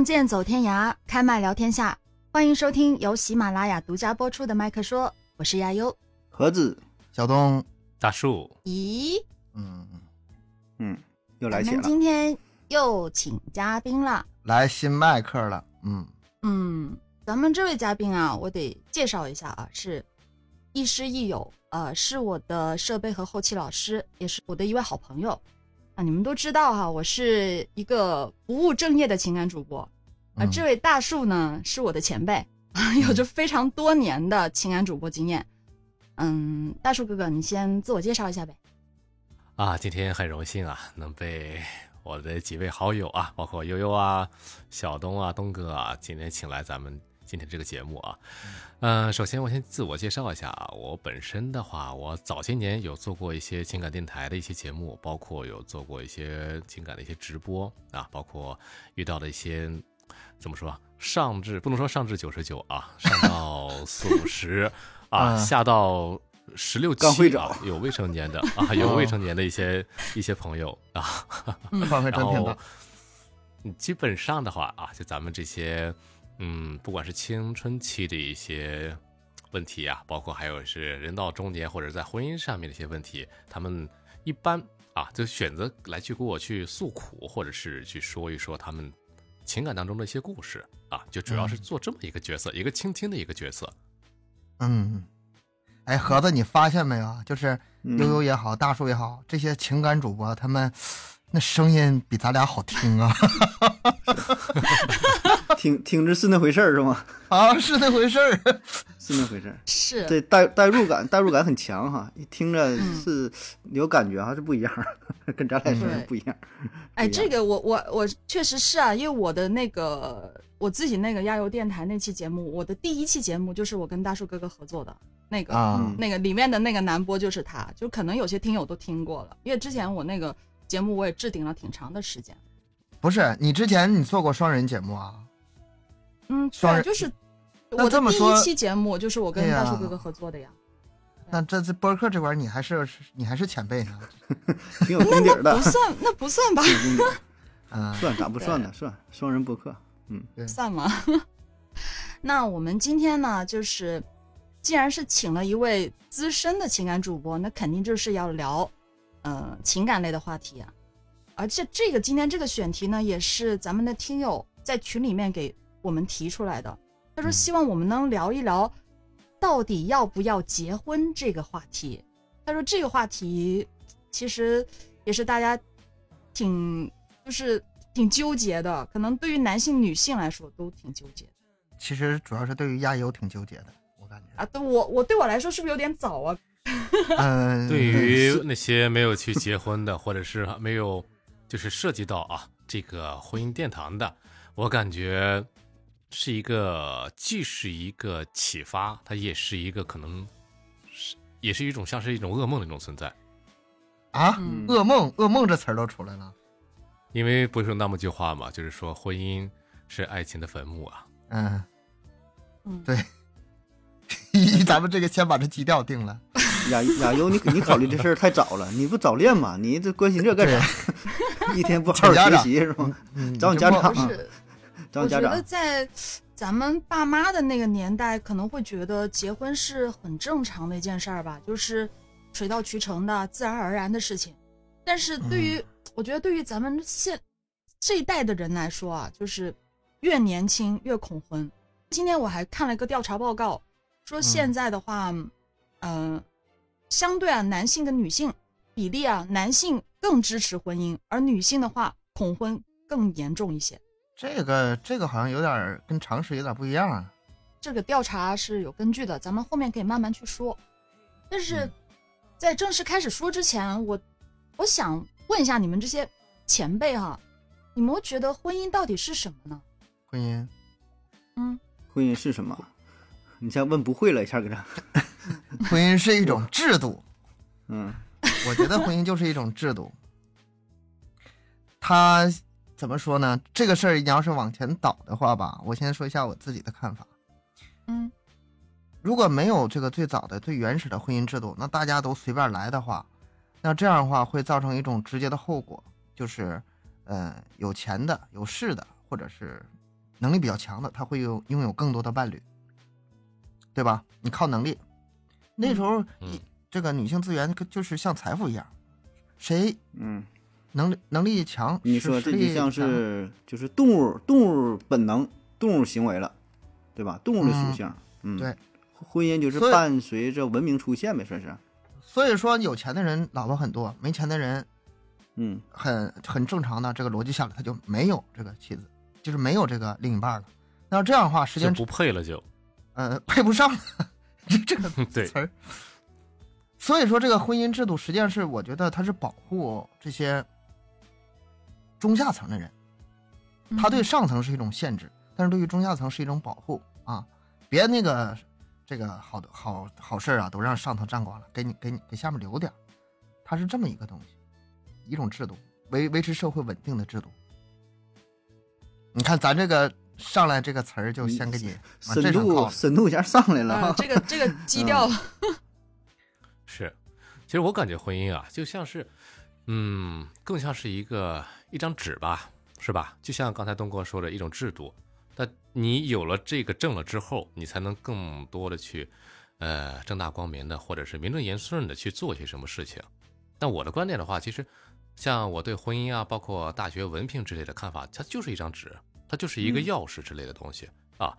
仗剑走天涯，开麦聊天下。欢迎收听由喜马拉雅独家播出的《麦克说》，我是亚优。盒子，小东，大树，咦，嗯，嗯，又来咱们钱了。今天又请嘉宾了。来新麦克了，嗯，嗯，咱们这位嘉宾啊，我得介绍一下啊，是亦师亦友，呃，是我的设备和后期老师，也是我的一位好朋友。啊，你们都知道哈，我是一个不务正业的情感主播。而嗯这位大树呢，是我的前辈，有着非常多年的情感主播经验。嗯，大树哥哥，你先自我介绍一下呗。啊，今天很荣幸啊，能被我的几位好友啊，包括悠悠啊、小东啊、东哥啊，今天请来咱们今天这个节目啊。嗯、首先我先自我介绍一下啊，我本身的话，我早些年有做过一些情感电台的一些节目，包括有做过一些情感的一些直播啊，包括遇到的一些怎么说啊，上至不能说上至九十九啊，上到四五十啊，嗯。下到十六七刚会找啊，有未成年的啊，有未成年的一些一些朋友啊，范围真挺然后基本上的话啊，就咱们这些，嗯，不管是青春期的一些问题啊，包括还有是人到中年或者在婚姻上面的一些问题，他们一般啊就选择来去给我去诉苦，或者是去说一说他们情感当中的一些故事啊，就主要是嗯做这么一个角色，一个倾听的一个角色。嗯，哎，盒子，你发现没有啊？就是嗯悠悠也好，大树也好，这些情感主播，他们那声音比咱俩好听啊！听听着是那回事儿是吗？啊，是那回事儿。是那回事儿。是，对代代入感，代入感很强哈，一听着嗯是有感觉哈，是不一样，跟咱俩声对音不一样。哎，这个我我我确实是啊，因为我的那个我自己那个亚游电台那期节目，我的第一期节目就是我跟大树哥哥合作的那个、那个里面的那个男播就是他，就可能有些听友都听过了，因为之前我那个节目我也置顶了挺长的时间。不是，你之前你做过双人节目啊？嗯，对啊，双人就是我的第这么说一期节目就是我跟大树哥哥合作的呀。那这这播客这块儿你还是你还是前辈呢。挺有功底的不，算，那不算吧？算咋不算呢？算双人播客。嗯，算吗？那我们今天呢，就是既然是请了一位资深的情感主播，那肯定就是要聊，呃，情感类的话题啊。而且这个今天这个选题呢，也是咱们的听友在群里面给我们提出来的。他说嗯希望我们能聊一聊，到底要不要结婚这个话题。他说这个话题其实也是大家挺就是挺纠结的，可能对于男性、女性来说都挺纠结的其实主要是对于亚优挺纠结的，我感觉。啊。对我我对我来说是不是有点早啊？嗯，对于那些没有去结婚的，或者是没有就是涉及到啊这个婚姻殿堂的，我感觉是一个既是一个启发，它也是一个可能是也是一种像是一种噩梦的一种存在。啊，嗯噩梦，噩梦这词儿都出来了。因为不是有那么句话嘛，就是说婚姻是爱情的坟墓啊。嗯，嗯，对，咱们这个先把这基调定了。亚亚优，你你考虑这事儿太早了，你不早恋嘛？你这关心这干啥？一天不好好学习是吗？嗯，找你家长啊不是，我觉得。在咱们爸妈的那个年代，可能会觉得结婚是很正常的一件事儿吧，就是水到渠成的、自然而然的事情。但是对于、我觉得，对于咱们现这一代的人来说啊，就是越年轻越恐婚。今天我还看了一个调查报告，说现在的话，嗯、相对啊，男性跟女性比例啊，男性更支持婚姻，而女性的话，恐婚更严重一些。这个这个好像有点儿跟常识有点不一样啊。这个调查是有根据的，咱们后面可以慢慢去说。但是嗯在正式开始说之前，我我想问一下你们这些前辈哈，你们觉得婚姻到底是什么呢？婚姻，嗯，婚姻是什么？你像问不会了，一下给他，婚姻是一种制度，嗯我觉得婚姻就是一种制度。它怎么说呢？这个事儿你要是往前倒的话吧，我先说一下我自己的看法。嗯如果没有这个最早的、最原始的婚姻制度，那大家都随便来的话，那这样的话会造成一种直接的后果，就是，呃，有钱的、有势的或者是能力比较强的，他会有拥有更多的伴侣，对吧？你靠能力，那时候嗯这个女性资源就是像财富一样，谁嗯，能力能力强，你说这就像是就是动物动物本能动物行为了，对吧？动物的属嗯性，嗯，对，婚姻就是伴随着文明出现呗，算是，所以说有钱的人老婆很多，没钱的人嗯很很正常的这个逻辑下来，他就没有这个妻子，就是没有这个另一半了。那要这样的话，时间就不配了就，呃配不上了，这这个 对词儿。所以说，这个婚姻制度实际上是我觉得它是保护这些中下层的人，他对嗯上层是一种限制，但是对于中下层是一种保护啊！别那个这个好的好好事儿啊，都让上层占光了，给你给你给下面留点儿，它是这么一个东西，一种制度，维维持社会稳定的制度。你看咱这个上来这个词儿，就先给你往深这上靠度。深度一下上来了这个这个基调了，是，其实我感觉婚姻啊，就像是，嗯，更像是一个一张纸吧，是吧？就像刚才东哥说的一种制度，那你有了这个证了之后，你才能更多的去，呃，正大光明的，或者是名正言顺的去做些什么事情。但我的观点的话，其实像我对婚姻啊，包括大学文凭之类的看法，它就是一张纸，它就是一个嗯钥匙之类的东西、啊。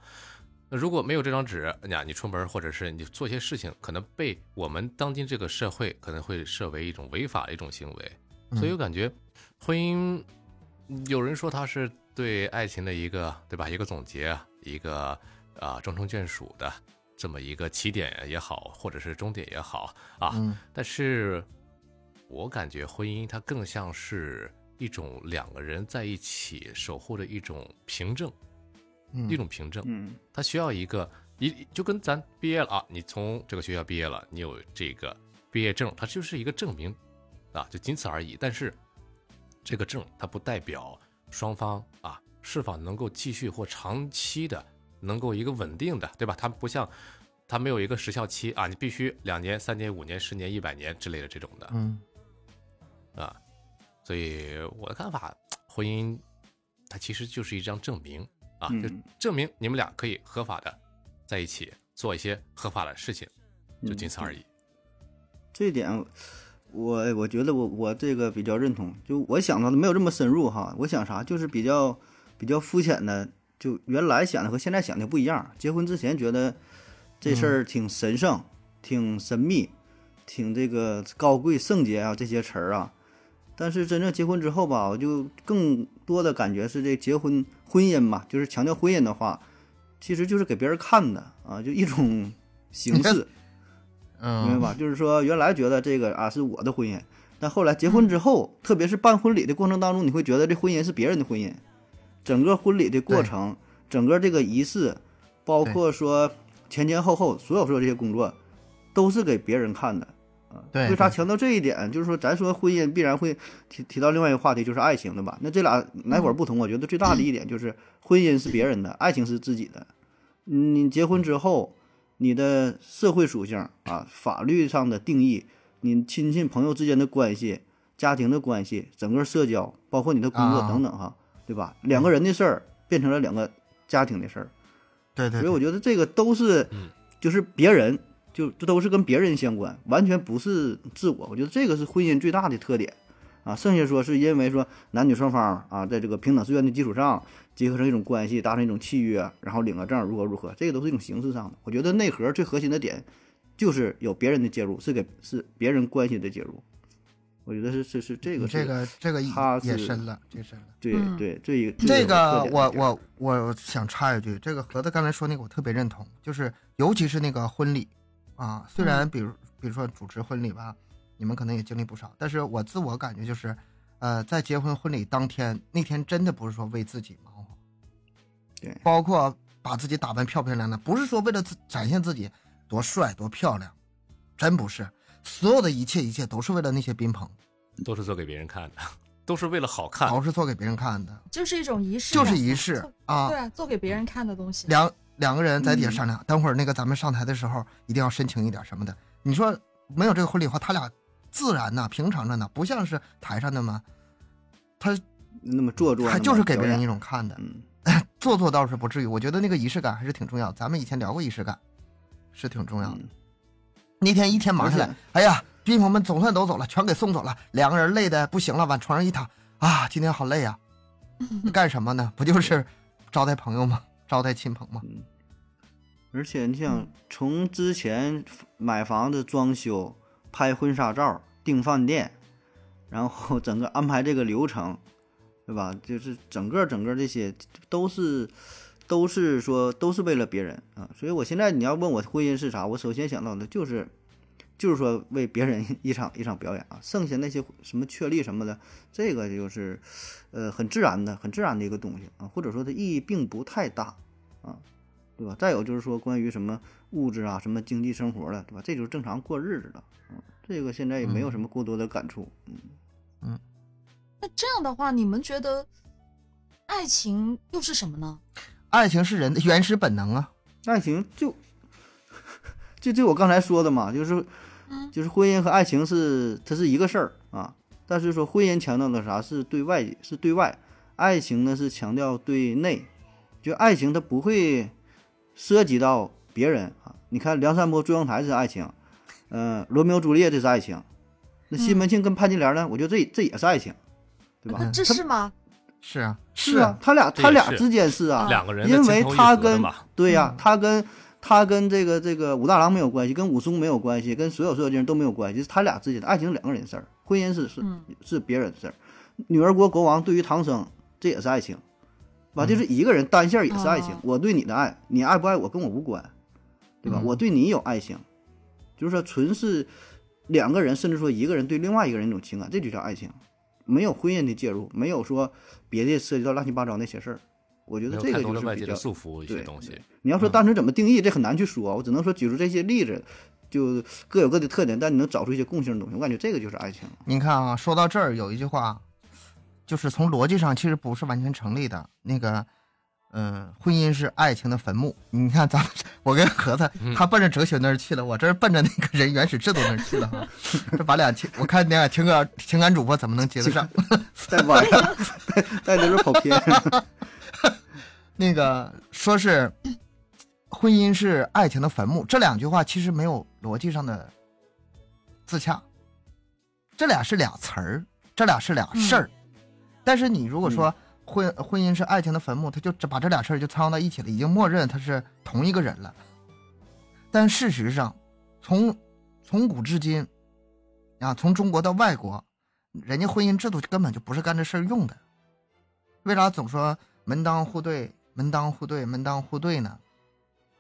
那如果没有这张纸，呀，你出门或者是你做些事情，可能被我们当今这个社会可能会设为一种违法的一种行为。所以我感觉婚姻，有人说它是对爱情的一个，对吧？一个总结，一个啊终成眷属的这么一个起点也好，或者是终点也好啊。嗯但是，我感觉婚姻它更像是一种两个人在一起守护的一种凭证，嗯一种凭证。嗯它需要一个一就跟咱毕业了啊，你从这个学校毕业了，你有这个毕业证，它就是一个证明啊，就仅此而已。但是这个证它不代表双方啊是否能够继续或长期的能够一个稳定的，对吧？它不像它没有一个时效期啊，你必须两年、三年、五年、十年、一百年之类的这种的。嗯啊，所以我的看法，婚姻它其实就是一张证明啊，就嗯证明你们俩可以合法的在一起做一些合法的事情，就仅此而已。这一点，我我觉得我我这个比较认同。就我想到的没有这么深入哈，我想啥就是比较比较肤浅的，就原来想的和现在想的不一样。结婚之前觉得这事儿挺神圣、挺神秘、挺这个高贵圣洁啊这些词儿啊，但是真正结婚之后吧，我就更多的感觉是这结婚婚姻嘛，就是强调婚姻的话，其实就是给别人看的啊，就一种形式。嗯，明白吧？就是说，原来觉得这个啊是我的婚姻，但后来结婚之后，特别是办婚礼的过程当中，你会觉得这婚姻是别人的婚姻。整个婚礼的过程，整个这个仪式，包括说前前后后所有所有这些工作，都是给别人看的啊。对为啥强调这一点？就是说，咱说婚姻必然会提提到另外一个话题，就是爱情，的吧？那这俩哪会儿不同？我觉得最大的一点就是，婚姻是别人的，爱情是自己的。嗯你结婚之后，你的社会属性啊，法律上的定义，你亲戚朋友之间的关系、家庭的关系、整个社交，包括你的工作啊等等哈，对吧？两个人的事儿变成了两个家庭的事儿，对对，所以我觉得这个都是嗯，就是别人，就这都是跟别人相关，完全不是自我。我觉得这个是婚姻最大的特点啊。剩下说是因为说男女双方啊，在这个平等自愿的基础上结合成一种关系，达成一种契约，然后领个证，如何如何，这个都是一种形式上的。我觉得内核最核心的点就是有别人的介入，是给是别人关系的介入。我觉得是是是这个是这个这个也深了，这深了。对嗯对最这一个这个我我我想插一句，这个盒子刚才说那个我特别认同，就是尤其是那个婚礼啊，虽然比如比如说主持婚礼吧，你们可能也经历不少，但是我自我感觉就是，呃，在结婚婚礼当天那天真的不是说为自己忙活，对包括把自己打扮漂漂亮亮，不是说为了自展现自己多帅多漂亮，真不是，所有的一切一切都是为了那些宾朋，都是做给别人看的，都是为了好看。都是做给别人看的，就是一种仪式，就是仪式啊对。啊，做给别人看的东西。两两个人在底下嗯商量，等会儿那个咱们上台的时候一定要深情一点什么的。你说没有这个婚礼的话，他俩自然呐、平常着呢，不像是台上那么。他那么做作，还那么表演就是给别人一种看的，嗯 做作倒是不至于。我觉得那个仪式感还是挺重要。咱们以前聊过仪式感，是挺重要的。嗯那天一天忙下来，哎呀，宾朋们总算都走了，全给送走了，两个人累的不行了，往床上一躺，啊，今天好累呀、干什么呢？不就是招待朋友吗？招待亲朋吗？嗯，而且你想嗯从之前买房子、装修、拍婚纱照、订饭店，然后整个安排这个流程，对吧？就是整个整个这些都是都是说都是为了别人啊。所以我现在你要问我婚姻是啥，我首先想到的就是就是说为别人一场一场表演啊。剩下那些什么确立什么的，这个就是呃很自然的很自然的一个东西啊，或者说它意义并不太大啊。对吧？再有就是说关于什么物质啊、什么经济生活的，对吧？这就是正常过日子的，嗯，这个现在也没有什么过多的感触，嗯嗯，那这样的话，你们觉得爱情又是什么呢？爱情是人的原始本能啊。爱情就 就就我刚才说的嘛，就是嗯就是婚姻和爱情是它是一个事儿啊，但是说婚姻强调的啥是对外是对外，爱情呢是强调对内，就爱情它不会涉及到别人啊。你看梁山伯祝英台是爱情，呃，罗密欧朱丽叶这是爱情，那西门庆跟潘金莲呢，我觉得这这也是爱情，对吧？嗯这是吗？是啊，是啊，，他俩他俩之间是啊，两个人因为他跟对呀、嗯他跟他跟这个这个武大郎没有关系，跟武松没有关系，跟所有所有的人都没有关系，是他俩之间的爱情是两个人的事儿，婚姻是是嗯。是别人的事儿。女儿国国王对于唐僧，这也是爱情，吧？就是一个人单线儿也是爱情，哦我对你的爱，你爱不爱我跟我无关，对吧？嗯我对你有爱情，就是说纯是两个人，甚至说一个人对另外一个人一种情感，这就叫爱情，没有婚姻的介入，没有说别的涉及到乱七八糟那些事儿。我觉得这个就是比较束缚一些东西。你要说单纯怎么定义，这很难去说。我只能说举出这些例子，就各有各的特点，但你能找出一些共性的东西。我感觉这个就是爱情。您看啊，说到这儿有一句话，就是从逻辑上其实不是完全成立的。那个，嗯、婚姻是爱情的坟墓。你看咱们，我跟盒子嗯他奔着哲学那儿去了，我这是奔着那个人原始制度那儿去了哈。这把俩情，我看那俩情感情感主播怎么能接得上？在网上在在这跑偏，那个说是婚姻是爱情的坟墓，这两句话其实没有逻辑上的自洽，这俩是俩词儿，这俩是俩事儿。但是你如果说婚婚姻是爱情的坟墓，他就只把这俩事儿就掺到一起了，已经默认他是同一个人了。但事实上，从从古至今，啊，从中国到外国，人家婚姻制度根本就不是干这事儿用的。为啥总说门当户对、门当户对、门当户对呢？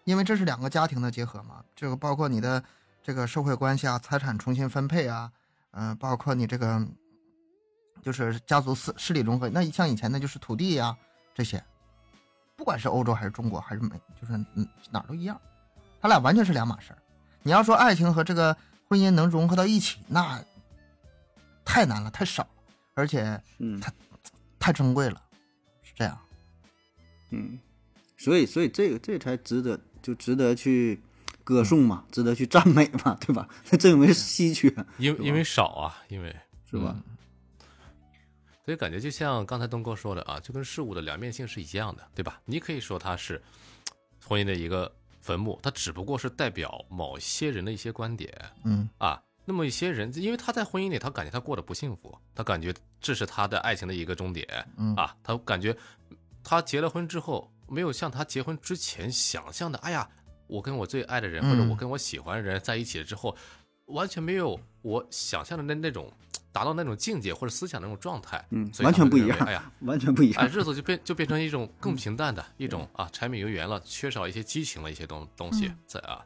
因为这是两个家庭的结合嘛，这个包括你的这个社会关系啊、财产重新分配啊，嗯、包括你这个就是家族势势力融合。那像以前那就是土地呀、这些，不管是欧洲还是中国还是美，就是嗯哪儿都一样，他俩完全是两码事儿。你要说爱情和这个婚姻能融合到一起，那太难了，太少了，而且嗯太珍贵了，是这样。嗯，所以所以这个这才值得就值得去歌颂嘛，值得去赞美嘛，对吧？这正因为稀缺，是吧因因为少啊，因为是吧？嗯所以感觉就像刚才东哥说的啊，就跟事物的两面性是一样的，对吧？你可以说它是婚姻的一个坟墓，它只不过是代表某些人的一些观点嗯啊。那么一些人，因为他在婚姻里，他感觉他过得不幸福，他感觉这是他的爱情的一个终点嗯啊，他感觉他结了婚之后，没有像他结婚之前想象的，哎呀，我跟我最爱的人，或者嗯我跟我喜欢的人在一起了之后，完全没有我想象的那那种达到那种境界或者思想那种状态，嗯所以完全不一样哎呀，完全不一样哎，样。日子就变就变成一种更平淡的一种啊，柴米油盐了，缺少一些激情的一些东东西嗯在啊。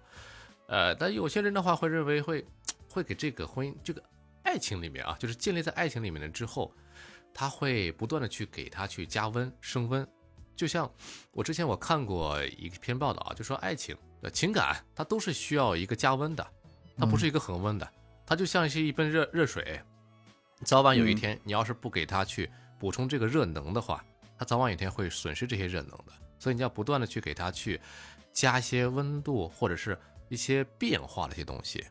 呃，但有些人的话会认为会会给这个婚姻这个爱情里面啊，就是建立在爱情里面了之后，他会不断的去给他去加温升温。就像我之前我看过一篇报道啊，就说爱情的情感它都是需要一个加温的，它不是一个恒温的，它就像是一杯热热水，早晚有一嗯天你要是不给它去补充这个热能的话，它早晚有一天会损失这些热能的。所以你要不断的去给它去加一些温度或者是一些变化的一些东西，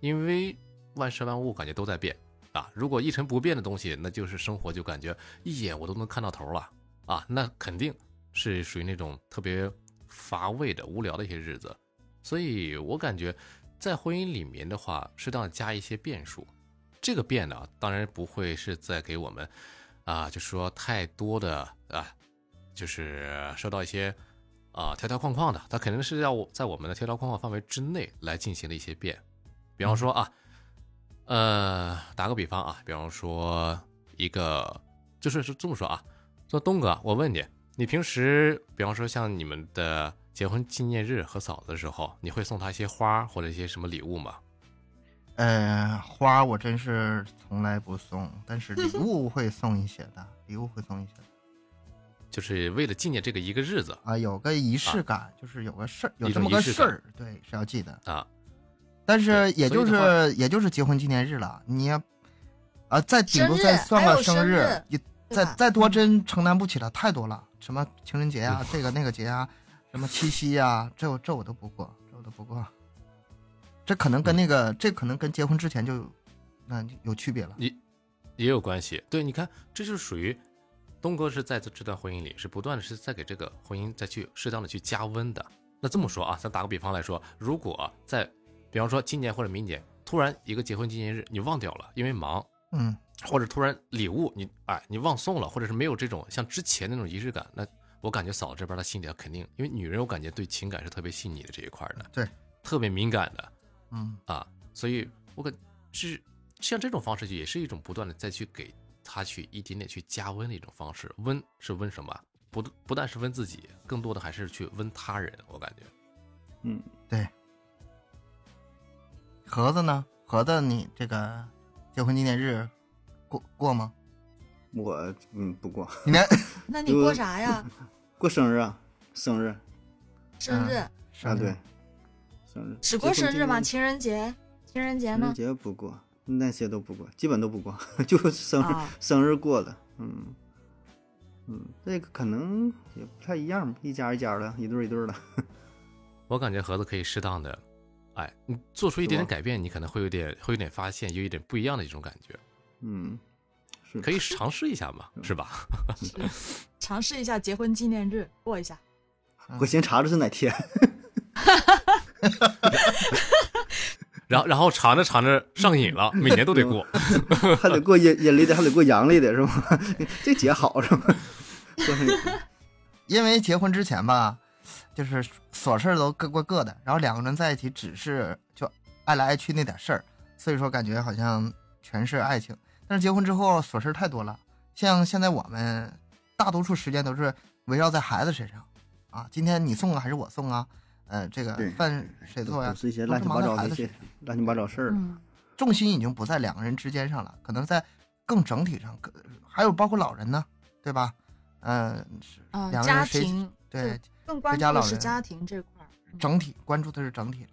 因为万事万物感觉都在变，啊。如果一成不变的东西，那就是生活就感觉一眼我都能看到头了啊，那肯定是属于那种特别乏味的、无聊的一些日子。所以我感觉，在婚姻里面的话，适当加一些变数。这个变呢，当然不会是在给我们啊，就是说太多的啊，就是受到一些啊条条框框的，它肯定是要在我们的条条框框范围之内来进行的一些变。比方说啊，呃，打个比方啊，比方说一个，就是是这么说啊，说东哥，我问你，你平时比方说像你们的结婚纪念日和嫂子的时候，你会送她一些花或者一些什么礼物吗？呃，花我真是从来不送，但是礼物会送一些的，礼物会送一些的。就是为了纪念这个一个日子。啊，有个仪式感，就是有个事儿，有这么个事儿，对，是要记得。啊，但是也就是也就是结婚纪念日了，你也啊，再顶多再算个生日生日，也对吧？再再多嗯。真承担不起了，太多了，什么情人节啊，这个那个节啊，什么七夕呀，这我这我都不过，这我都不过。这可能跟那个，这可能跟结婚之前就那有区别了。也有关系。对，你看，这就是属于东哥是在这这段婚姻里是不断的是在给这个婚姻再去适当的去加温的。那这么说啊，咱打个比方来说，如果在比方说今年或者明年突然一个结婚纪念日你忘掉了，因为忙，嗯，或者突然礼物你哎你忘送了，或者是没有这种像之前那种仪式感，那我感觉嫂子这边她心里她肯定，因为女人我感觉对情感是特别细腻的这一块的，对，特别敏感的嗯，啊，所以我感是像这种方式也是一种不断的再去给他去一点点去加温的一种方式，温是温什么？不不但是温自己，更多的还是去温他人，我感觉。嗯，对。盒子呢？盒子，你这个结婚纪念日过过吗？我嗯不过你连 那你过啥呀？过生日啊，生日生日。啊对，生日。只过生日吗？情人节，情人节呢？情人？节不过，那些都不过，基本都不过，就生日、啊生日过了，嗯嗯，这个可能也不太一样，一家一家的，一对儿一对儿的，我感觉盒子可以适当的，哎，你做出一点点改变，你可能会有点会有点发现，有一点不一样的一种感觉，嗯，是可以尝试一下嘛，是吧？尝试一下结婚纪念日过一下。我先查查是哪天，然后然后尝着尝着上瘾了，每年都得过。还得过阴阴历的，还得过阳历的，是吗？这节好是吧？过上瘾因为结婚之前吧，就是琐事都各过各的，然后两个人在一起只是就爱来爱去那点事儿，所以说感觉好像全是爱情。但是结婚之后琐事太多了，像现在我们大多数时间都是围绕在孩子身上啊，今天你送啊还是我送啊？呃，这个对饭谁做呀都？是一些都是忙乱七八糟的乱七八糟事儿。嗯，重心已经不在两个人之间上了，可能在更整体上，还有包括老人呢，对吧？嗯、是啊，两个人谁家庭对更关注的是家老人家庭这块儿。整体关注的是整体了。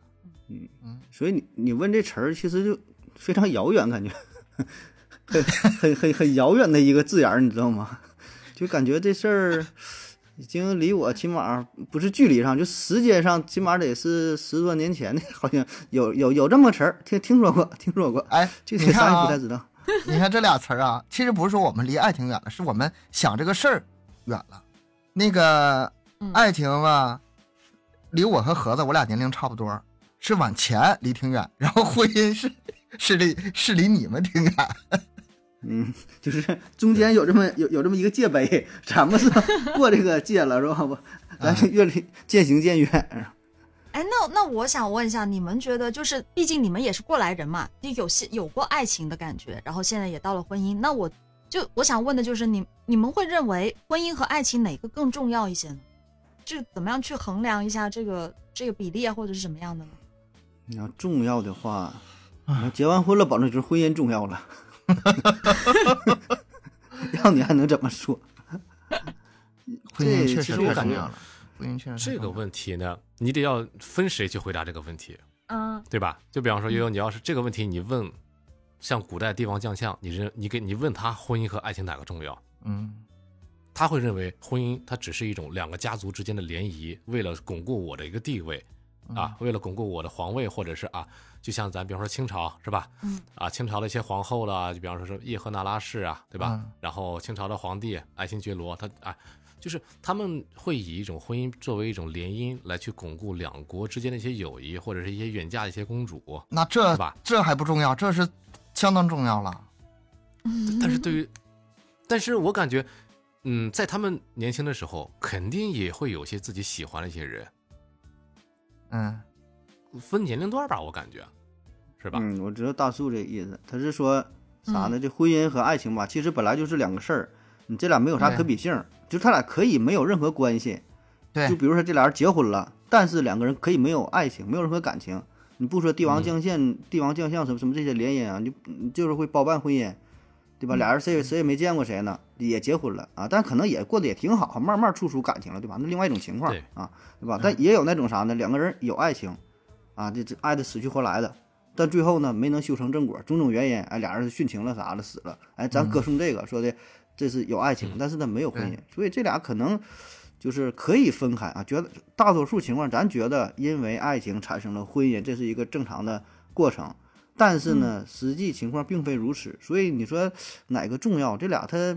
嗯嗯，所以你你问这词儿，其实就非常遥远，感觉很 很很很遥远的一个字眼儿，你知道吗？就感觉这事儿已经离我起码不是距离上，就时间上起码得是十多年前的，好像有有有这么个词儿，听听说过，听说过，哎，具体啥也不太知道。你看这俩词儿啊，其实不是说我们离爱情远了，是我们想这个事儿远了。那个嗯爱情吧，离我和盒子我俩年龄差不多，是往前离挺远，然后婚姻是是离是离你们挺远。嗯，就是中间有这么有有这么一个界碑，咱们是过这个界了，是吧？不咱是越离渐行渐远。哎，那那我想问一下，你们觉得就是，毕竟你们也是过来人嘛，就有些有过爱情的感觉，然后现在也到了婚姻，那我就我想问的就是，你你们会认为婚姻和爱情哪个更重要一些呢？这怎么样去衡量一下这个这个比例啊，或者是什么样的呢？你要重要的话，你要结完婚了，保证就是婚姻重要了。要你还能怎么说？婚姻确实实我感觉太重要了，婚姻确实这个问题呢，你得要分谁去回答这个问题，嗯对吧？就比方说悠悠，你要是这个问题你问，像古代帝王将相，你认你给你问他婚姻和爱情哪个重要？嗯他会认为婚姻它只是一种两个家族之间的联谊，为了巩固我的一个地位，啊，为了巩固我的皇位，或者是啊，就像咱比方说清朝是吧？嗯啊，清朝的一些皇后啦，就比方说是叶赫那拉氏啊，对吧？嗯然后清朝的皇帝爱新觉罗，他啊，就是他们会以一种婚姻作为一种联姻来去巩固两国之间的一些友谊，或者是一些远嫁的一些公主。那这是吧这还不重要，这是相当重要了。但是对于，但是我感觉，嗯，在他们年轻的时候，肯定也会有些自己喜欢的一些人，嗯分年龄段吧，我感觉，是吧？嗯，我知道大树这意思，他是说啥呢？这婚姻和爱情吧，其实本来就是两个事儿，你这俩没有啥可比性，就他俩可以没有任何关系。对就比如说这俩人结婚了，但是两个人可以没有爱情，没有任何感情。你不说帝王将相、帝王将相什么什么这些联姻啊，你你就是会包办婚姻，对吧？俩人谁也谁也没见过谁呢，也结婚了啊，但可能也过得也挺好，慢慢处出感情了，对吧？那另外一种情况啊，对吧？但也有那种啥呢？两个人有爱情，啊，这这爱的死去活来的，但最后呢没能修成正果，种种原因，哎，俩人殉情了啥的死了，哎，咱歌颂这个、说的这是有爱情，但是他没有婚姻，所以这俩可能就是可以分开啊。觉得大多数情况，咱觉得因为爱情产生了婚姻，这是一个正常的过程。但是呢，实际情况并非如此，所以你说哪个重要？这俩它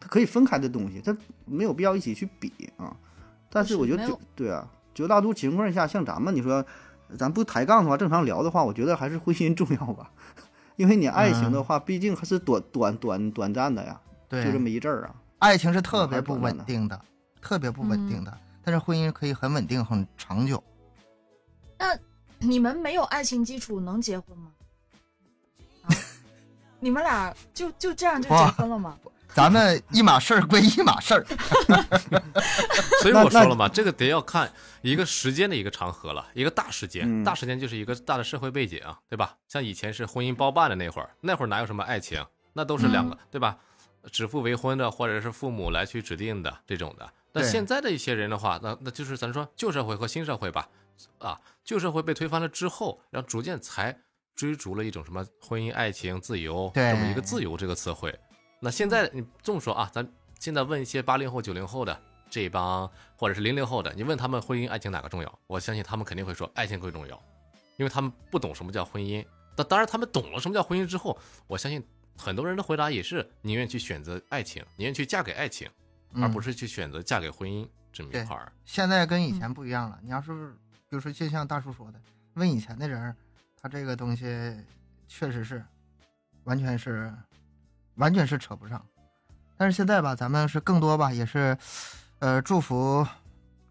它可以分开的东西，它没有必要一起去比啊。但是我觉得对啊，绝大多数情况下，像咱们你说咱不抬杠的话，正常聊的话，我觉得还是婚姻重要吧，因为你爱情的话，毕竟还是短短短短暂的呀，对，就这么一阵儿啊。爱情是特别不稳定的，特别不稳定的。但是婚姻可以很稳定、很长久。那你们没有爱情基础能结婚吗？啊，你们俩就就这样就结婚了吗？咱们一码事儿归一码事儿。所以我说了嘛，这个得要看一个时间的一个长河了，一个大时间，嗯大时间就是一个大的社会背景，对吧？像以前是婚姻包办的那会儿，那会儿哪有什么爱情，那都是两个，对吧？指腹为婚的，或者是父母来去指定的这种的。那现在的一些人的话，那那就是咱说旧社会和新社会吧，啊，旧社会被推翻了之后，然后逐渐才追逐了一种什么婚姻、爱情、自由对这么一个自由这个词汇。那现在你这么说啊，咱现在问一些八零后、九零后的这帮，或者是零零后的，你问他们婚姻、爱情哪个重要？我相信他们肯定会说爱情更重要，因为他们不懂什么叫婚姻。那当然，他们懂了什么叫婚姻之后，我相信很多人的回答也是宁愿去选择爱情，宁愿去嫁给爱情，而不是是去选择嫁给婚姻这么一块儿。现在跟以前不一样了。你要是比如说，就像大叔说的，问以前的人儿，他这个东西确实是完全是完全是扯不上。但是现在吧，咱们是更多吧，也是呃祝福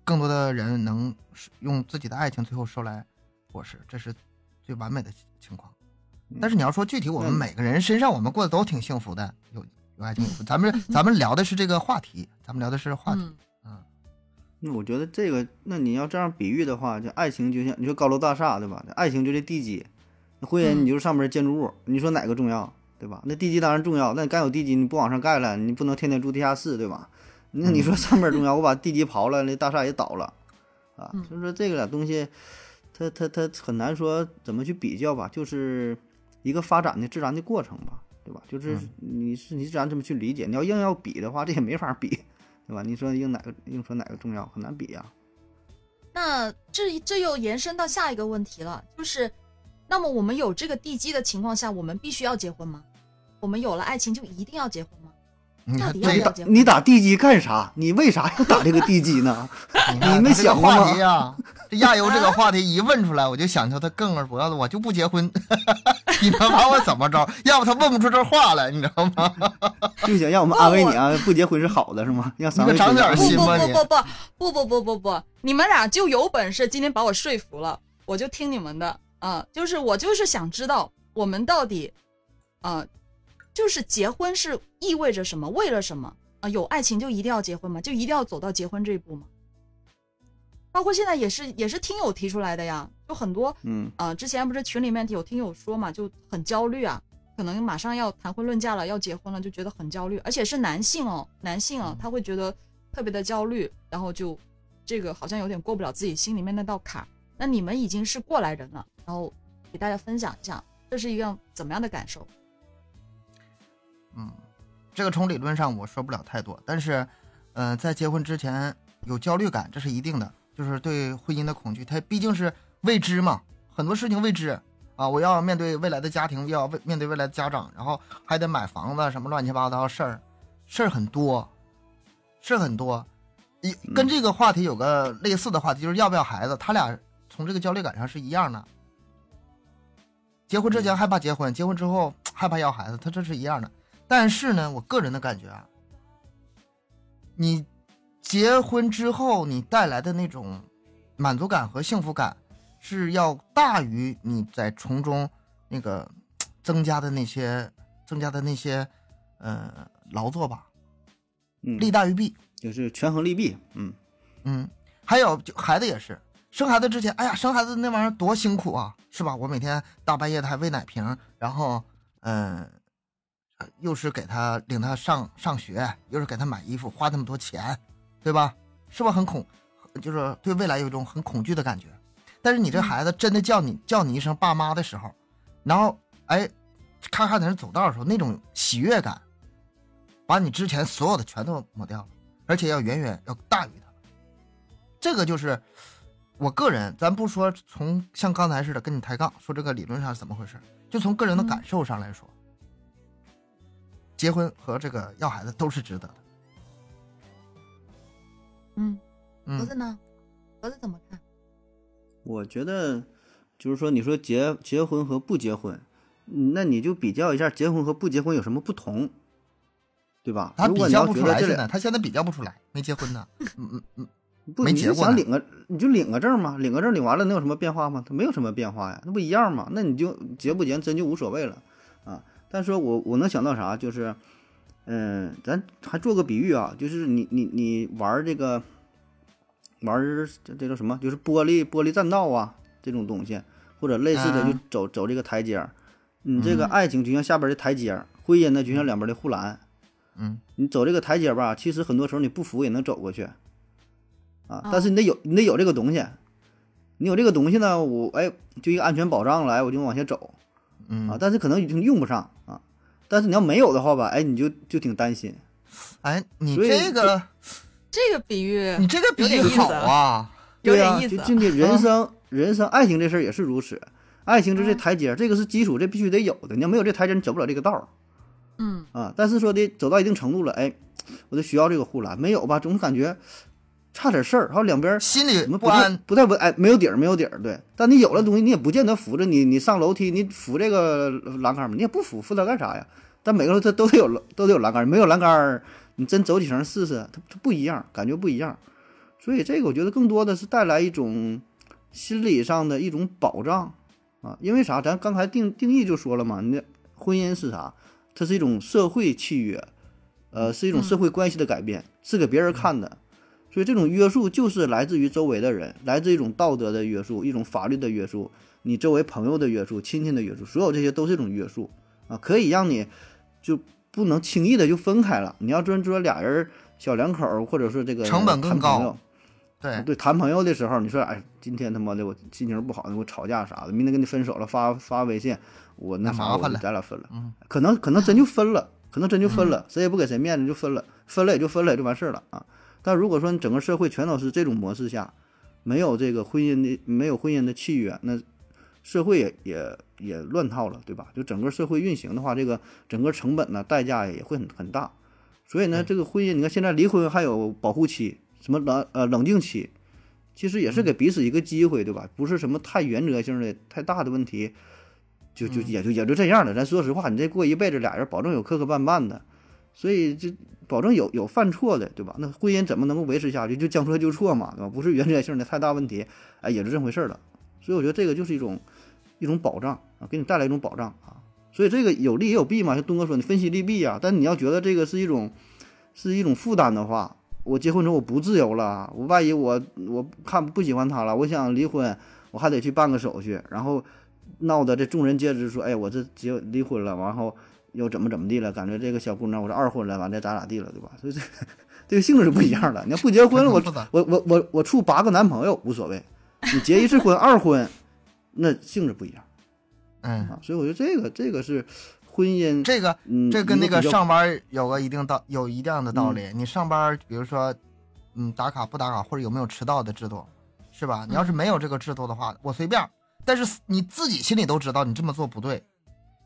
更多的人能用自己的爱情最后收来果实，这是最完美的情况。但是你要说具体，我们嗯每个人身上，我们过得都挺幸福的，有有爱情有。咱们咱们聊的是这个话题，咱们聊的是话题。嗯，那我觉得这个，那你要这样比喻的话，就爱情就像你说高楼大厦，对吧？爱情就这地基，那婚姻嗯你就是上面建筑物，你说哪个重要，对吧？那地基当然重要，那你该有地基，你不往上盖了，你不能天天住地下室，对吧？那你说上面重要，我把地基刨了，那大厦也倒了，啊，嗯所以说这个俩东西，它它它很难说怎么去比较吧，就是一个发展的自然的过程吧，对吧？就是嗯你是你自然这么去理解，你要硬要比的话，这也没法比。对吧？你说硬哪个硬说哪个重要，很难比呀、那这这又延伸到下一个问题了，就是，那么我们有这个地基的情况下，我们必须要结婚吗？我们有了爱情就一定要结婚吗？你看到底要这个不要结婚你打地基干啥？你为啥要打这个地基呢？你没想过吗话题呀、这亚游这个话题一问出来，我就想到他更而不要的，我就不结婚，你们把我怎么着？要不他问不出这话来，你知道吗？就想让我们安慰你啊，不结婚是好的，是吗？让三位你可长点心吧你不不不不不不不不不，你们俩就有本事今天把我说服了，我就听你们的啊、就是我就是想知道我们到底，啊，就是结婚是意味着什么，为了什么啊、有爱情就一定要结婚吗？就一定要走到结婚这一步吗？包括现在也是也是听友提出来的呀，就很多嗯啊、之前不是群里面有听友说嘛，就很焦虑啊，可能马上要谈婚论嫁了，要结婚了，就觉得很焦虑，而且是男性哦，男性啊，他会觉得特别的焦虑，然后就这个好像有点过不了自己心里面那道坎儿。那你们已经是过来人了，然后给大家分享一下，这是一个怎么样的感受？嗯，这个从理论上我说不了太多，但是，呃，在结婚之前有焦虑感，这是一定的，就是对婚姻的恐惧，它毕竟是未知嘛，很多事情未知啊，我要面对未来的家庭，要未面对未来的家长，然后还得买房子，什么乱七八糟事儿，事儿很多，事儿很多。一跟这个话题有个类似的话题，就是要不要孩子，他俩从这个焦虑感上是一样的。结婚之前害怕结婚，结婚之后害怕要孩子，他这是一样的。但是呢，我个人的感觉啊，你结婚之后你带来的那种满足感和幸福感，是要大于你在从中那个增加的那些增加的那些呃劳作吧，嗯，利大于弊。就是权衡利弊，嗯嗯，还有就孩子也是，生孩子之前，哎呀，生孩子那玩意儿多辛苦啊，是吧？我每天大半夜的还喂奶瓶，然后嗯，又是给他领他上上学，又是给他买衣服，花那么多钱，对吧？是不是很恐，就是对未来有一种很恐惧的感觉？但是你这孩子真的叫你叫你一声爸妈的时候，然后哎，咔咔在那走道的时候，那种喜悦感，把你之前所有的全都抹掉了。而且要远远要大于他，这个就是我个人，咱不说从像刚才似的跟你抬杠，说这个理论上是怎么回事，就从个人的感受上来说，结婚和这个要孩子都是值得的。嗯，盒子呢？盒子怎么看？我觉得就是说，你说结结婚和不结婚，那你就比较一下结婚和不结婚有什么不同。对吧？他比较不出来，现在他现在比较不出来，没结婚呢。嗯嗯嗯，不，没结过。想领个，你就领个证嘛，领个证领完了能有什么变化吗？他没有什么变化呀，那不一样吗？那你就结不结真就无所谓了啊。但说我我能想到啥，就是，嗯，咱还做个比喻啊，就是你你你玩这个玩这这叫什么？就是玻璃玻璃栈道啊这种东西，或者类似的就走走这个台阶儿。你这个爱情就像下边的台阶儿，婚姻呢就像两边的护栏。嗯，你走这个台阶吧，其实很多时候你不扶也能走过去，啊，但是你得有，你得有这个东西，你有这个东西呢，我哎，就一个安全保障来，我就往下走，嗯。啊，但是可能已经用不上啊，但是你要没有的话吧，哎，你就就挺担心，哎，你这个这个比喻，你这个比喻好啊，有点意思，就你。人生，人生爱情这事儿也是如此，爱情就这台阶，这个是基础，这必须得有的，你要没有这台阶，你走不了这个道儿。嗯。啊，但是说的走到一定程度了，哎，我就需要这个护栏，没有吧，总是感觉差点事儿，还有两边心里不安，不太不哎，没有底儿，没有底儿，对。但你有了东西，你也不见得扶着你，你上楼梯，你扶这个栏杆吗？你也不扶，扶它干啥呀？但每个人他都得有都得有栏杆，没有栏杆，你真走几层试试，它它不一样，感觉不一样。所以这个我觉得更多的是带来一种心理上的一种保障啊，因为啥？咱刚才定定义就说了嘛，那婚姻是啥？它是一种社会契约，呃，是一种社会关系的改变，是给别人看的，所以这种约束就是来自于周围的人，来自一种道德的约束，一种法律的约束，你周围朋友的约束，亲戚的约束，所有这些都是一种约束啊，可以让你就不能轻易的就分开了。你要真说俩人小两口，或者是这个成本更高，对对，谈朋友的时候，你说哎，今天他妈的我心情不好，我吵架啥的，明天跟你分手了，发发微信。我那麻烦了，咱俩分了，可能可能真就分了，可能真就分了，谁也不给谁面子就分了，分了也就分了，也就完事儿了啊。但如果说你整个社会全都是这种模式下，没有这个婚姻的，没有婚姻的契约，那社会也也也乱套了，对吧？就整个社会运行的话，这个整个成本呢，代价也会很很大。所以呢，这个婚姻，你看现在离婚还有保护期，什么冷呃冷静期，其实也是给彼此一个机会，对吧？不是什么太原则性的太大的问题。就就也就也就这样了。咱说实话，你这过一辈子，俩人保证有磕磕绊绊的，所以这保证有有犯错的，对吧？那婚姻怎么能够维持下去？就将错就错嘛，对吧？不是原则性的太大问题，哎，也是这回事了。所以我觉得这个就是一种一种保障啊，给你带来一种保障啊。所以这个有利也有弊嘛。像东哥说，你分析利弊啊。但你要觉得这个是一种是一种负担的话，我结婚之后我不自由了，我万一我我看不喜欢他了，我想离婚，我还得去办个手续，然后。闹得这众人皆知，说哎，我这结离婚了，然后又怎么怎么地了？感觉这个小姑娘我是二婚了，完了咋咋地了，对吧？所以这这个性质是不一样的。你要不结婚，我我我我我处八个男朋友无所谓，你结一次婚二婚，那性质不一样。嗯，所以我觉得这个这个是婚姻，这个这跟那个上班有个一定道有一定的道理。你上班，比如说嗯打卡不打卡，或者有没有迟到的制度，是吧？你要是没有这个制度的话，我随便，但是你自己心里都知道你这么做不对，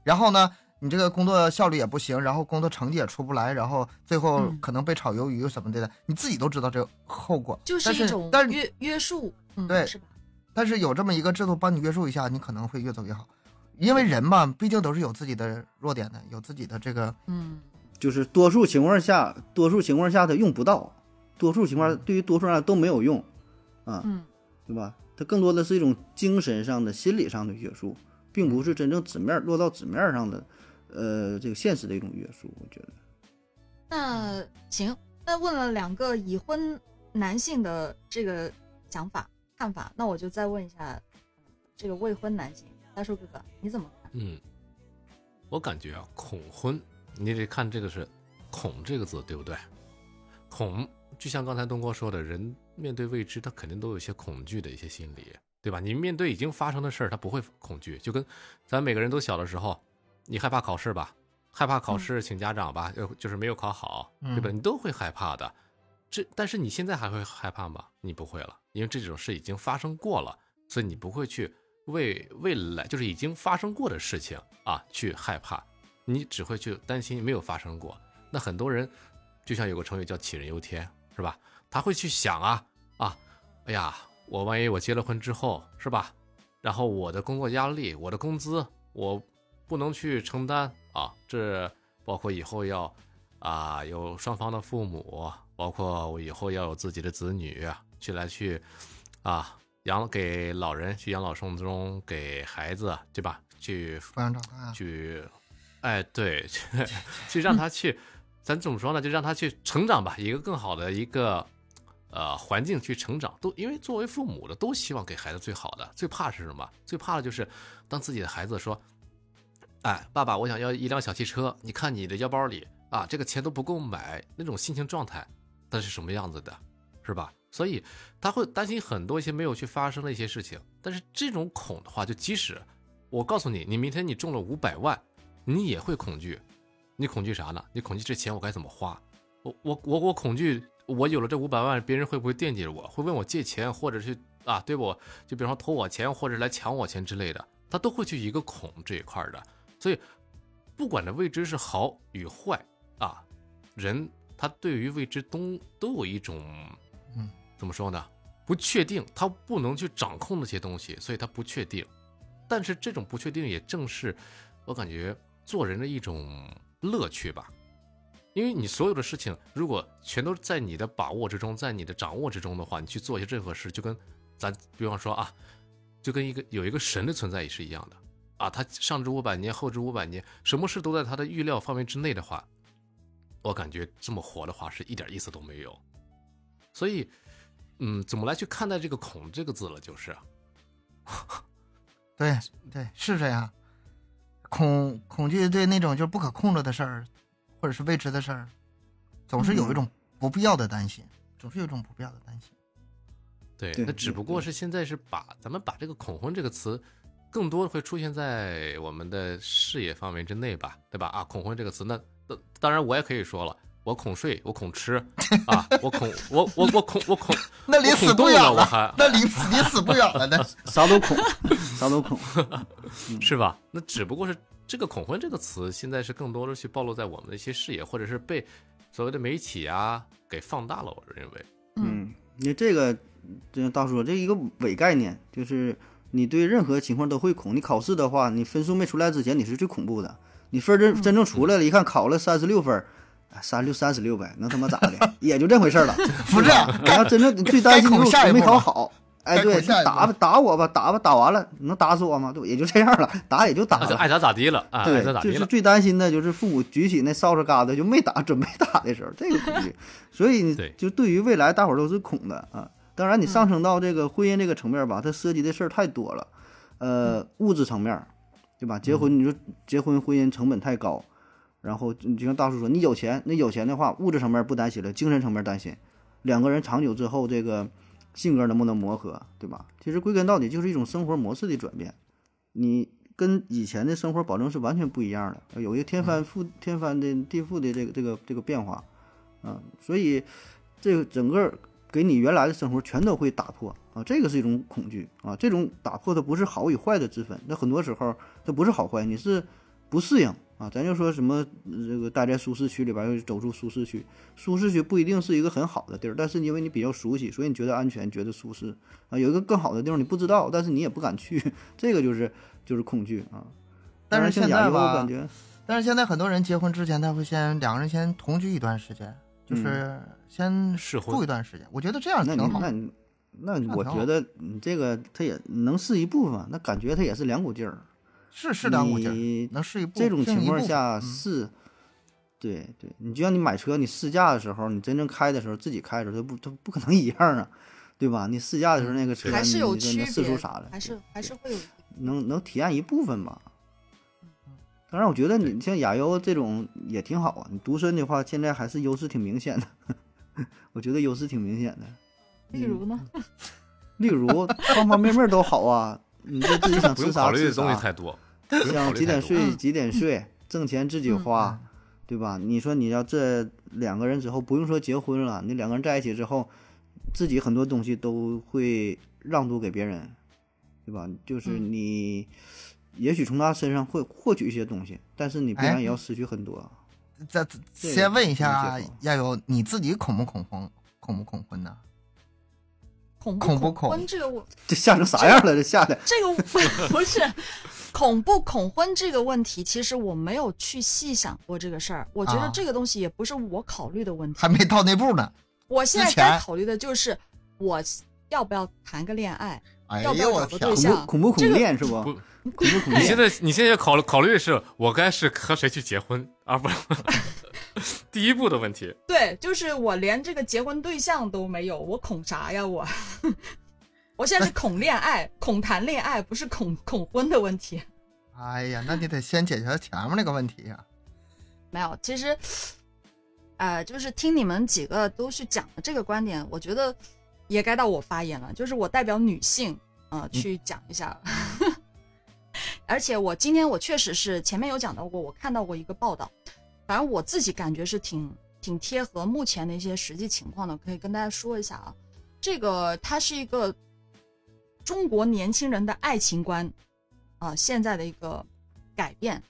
然后呢，你这个工作效率也不行，然后工作成绩也出不来，然后最后嗯可能被炒鱿鱼什么的，你自己都知道这个后果。就是但一种但是约约束，嗯，对是吧？但是有这么一个制度帮你约束一下，你可能会越走越好。因为人嘛，毕竟都是有自己的弱点的，有自己的这个嗯，就是多数情况下，多数情况下他用不到，多数情况对于多数人来都没有用，啊，嗯，对吧？它更多的是一种精神上的、心理上的约束，并不是真正纸面落到纸面上的，呃，这个现实的一种约束。我觉得，那行，那问了两个已婚男性的这个想法看法，那我就再问一下这个未婚男性，大树哥哥你怎么看？嗯，我感觉啊，恐婚，你得看这个是“恐”这个字，对不对？恐，就像刚才东哥说的，人面对未知，他肯定都有一些恐惧的一些心理，对吧？你面对已经发生的事儿，他不会恐惧，就跟咱每个人都小的时候，你害怕考试吧，害怕考试请家长吧，呃、就是没有考好，对吧？嗯你都会害怕的。这，但是你现在还会害怕吗？你不会了，因为这种事已经发生过了，所以你不会去为未来就是已经发生过的事情啊去害怕，你只会去担心没有发生过。那很多人就像有个成语叫杞人忧天，是吧？他会去想啊啊，哎呀，我万一我结了婚之后，是吧？然后我的工作压力，我的工资，我不能去承担啊，这包括以后要啊有双方的父母，包括我以后要有自己的子女去来去啊养给老人去养老送终，给孩子对吧？去抚养长大。去，哎，对，去 去让他去，咱怎么说呢？就让他去成长吧，一个更好的一个呃环境去成长。都因为作为父母的都希望给孩子最好的，最怕是什么？最怕的就是当自己的孩子说，哎，爸爸，我想要一辆小汽车，你看你的腰包里啊，这个钱都不够买，那种心情状态，那是什么样子的，是吧？所以他会担心很多一些没有去发生的一些事情。但是这种恐的话，就即使我告诉你，你明天你中了五百万，你也会恐惧。你恐惧啥呢？你恐惧这钱我该怎么花？我我我我恐惧，我有了这五百万，别人会不会惦记着我？会问我借钱，或者是啊，对我就比方说偷我钱，或者来抢我钱之类的，他都会去一个恐这一块的。所以，不管这未知是好与坏啊，人他对于未知都都有一种，嗯，怎么说呢？不确定，他不能去掌控那些东西，所以他不确定。但是这种不确定也正是我感觉做人的一种乐趣吧，因为你所有的事情如果全都在你的把握之中，在你的掌握之中的话，你去做一些任何事，就跟咱比方说啊，就跟一个有一个神的存在也是一样的啊，他上至五百年，后至五百年，什么事都在他的预料范围之内的话，我感觉这么活的话是一点意思都没有。所以，嗯，怎么来去看待这个“恐”这个字了？就是，对对，是这样。恐恐惧对那种就是不可控制的事儿，或者是未知的事儿，总是有一种不必要的担心，总是有一种不必要的担心。对那只不过是现在是把咱们把这个“恐婚”这个词，更多的会出现在我们的视野范围之内吧，对吧？啊，恐婚这个词，那那当然我也可以说了，我恐睡，我恐吃，啊，我恐我我我恐我恐，那离死不远了了我还，那离死离死不远了，那 啥都恐，啥都恐。是吧？那只不过是这个“恐婚”这个词，现在是更多的去暴露在我们的一些视野，或者是被所谓的媒体啊给放大了。我认为，嗯，你这个就像大叔说，这一个伪概念，就是你对任何情况都会恐。你考试的话，你分数没出来之前，你是最恐怖的。你分儿真真正出来了，一看考了三十六分三十六三十六呗，能他妈咋的？也就这回事儿了。不是你要真正最担心就是没考好。哎，对，打吧，打我吧，打吧，打完了，能打死我吗？对，也就这样了，打也就打了。那爱咋咋地了啊，对。就是最担心的就是父母举起那扫帚疙瘩就没打，准备打的时候，这个恐惧。所以你就对于未来，大伙儿都是恐的啊。当然，你上升到这个婚姻这个层面吧，它涉及的事儿太多了。呃，物质层面，对吧？结婚，你说结婚婚姻成本太高，然后你就像大叔说，你有钱，那有钱的话，物质层面不担心了，精神层面担心，两个人长久之后这个性格能不能磨合，对吧？其实归根到底就是一种生活模式的转变。你跟以前的生活保证是完全不一样的，有一个天翻覆天翻的地覆的这个这个这个变化，啊，所以这个整个给你原来的生活全都会打破，啊，这个是一种恐惧啊，这种打破它不是好与坏的之分，那很多时候它不是好坏，你是不适应啊。咱就说什么呃这个待在舒适区里边走出舒适区，舒适区不一定是一个很好的地儿，但是因为你比较熟悉，所以你觉得安全，觉得舒适啊。有一个更好的地方你不知道，但是你也不敢去，这个就是就是恐惧啊。但是现在吧感觉但是现在很多人结婚之前，他会先两个人先同居一段时间，就是先试婚住一段时间。我觉得这样那挺好。你那你那我觉得你这个他也能试一部分，那感觉他也是两股劲儿。是是两股劲能试一步。这种情况下嗯是，对对，你就像你买车，你试驾的时候，你真正开的时候，自己开的时候，它不它不可能一样啊，对吧？你试驾的时候那个车，还是有你你区别试出啥来，还是还是会有能能体验一部分吧。当然，我觉得你像亚优这种也挺好啊。你独身的话，现在还是优势挺明显的，我觉得优势挺明显的。例如呢？例如方方面面都好啊，你就自己想吃啥吃考虑的东西啥。太多，不用考像几点。睡几点睡，挣钱自己嗯花，对吧？你说你要这两个人之后，不用说结婚了，你两个人在一起之后，自己很多东西都会让渡给别人，对吧？就是嗯你也许从他身上会获取一些东西，但是你必哎然也要失去很多。再这个先问一下亚友，你自己恐不恐婚？恐不恐婚呢？恐恐不恐恐婚这个我 这吓成啥样了？这吓的，这个不是恐不恐婚这个问题，其实我没有去细想过这个事儿。我觉得啊这个东西也不是我考虑的问题。还没到那步呢。我现在该考虑的就是我要不要谈个恋爱，哎要不要找个呦我天恐怖恐不这个恐恋是不？恐不恐你现？在你现在考考虑的是我该是和谁去结婚，啊不 第一步的问题。对，就是我连这个结婚对象都没有，我恐啥呀我？我现在是恐恋爱，恐谈恋爱，不是恐恐婚的问题。哎呀，那你得先解决前面那个问题呀、没有，其实，呃，就是听你们几个都去讲的这个观点，我觉得也该到我发言了，就是我代表女性，呃，去讲一下。而且我今天我确实是前面有讲到过，我看到过一个报道，反正我自己感觉是挺挺贴合目前的一些实际情况的，可以跟大家说一下啊。这个它是一个中国年轻人的爱情观啊、现在的一个改变。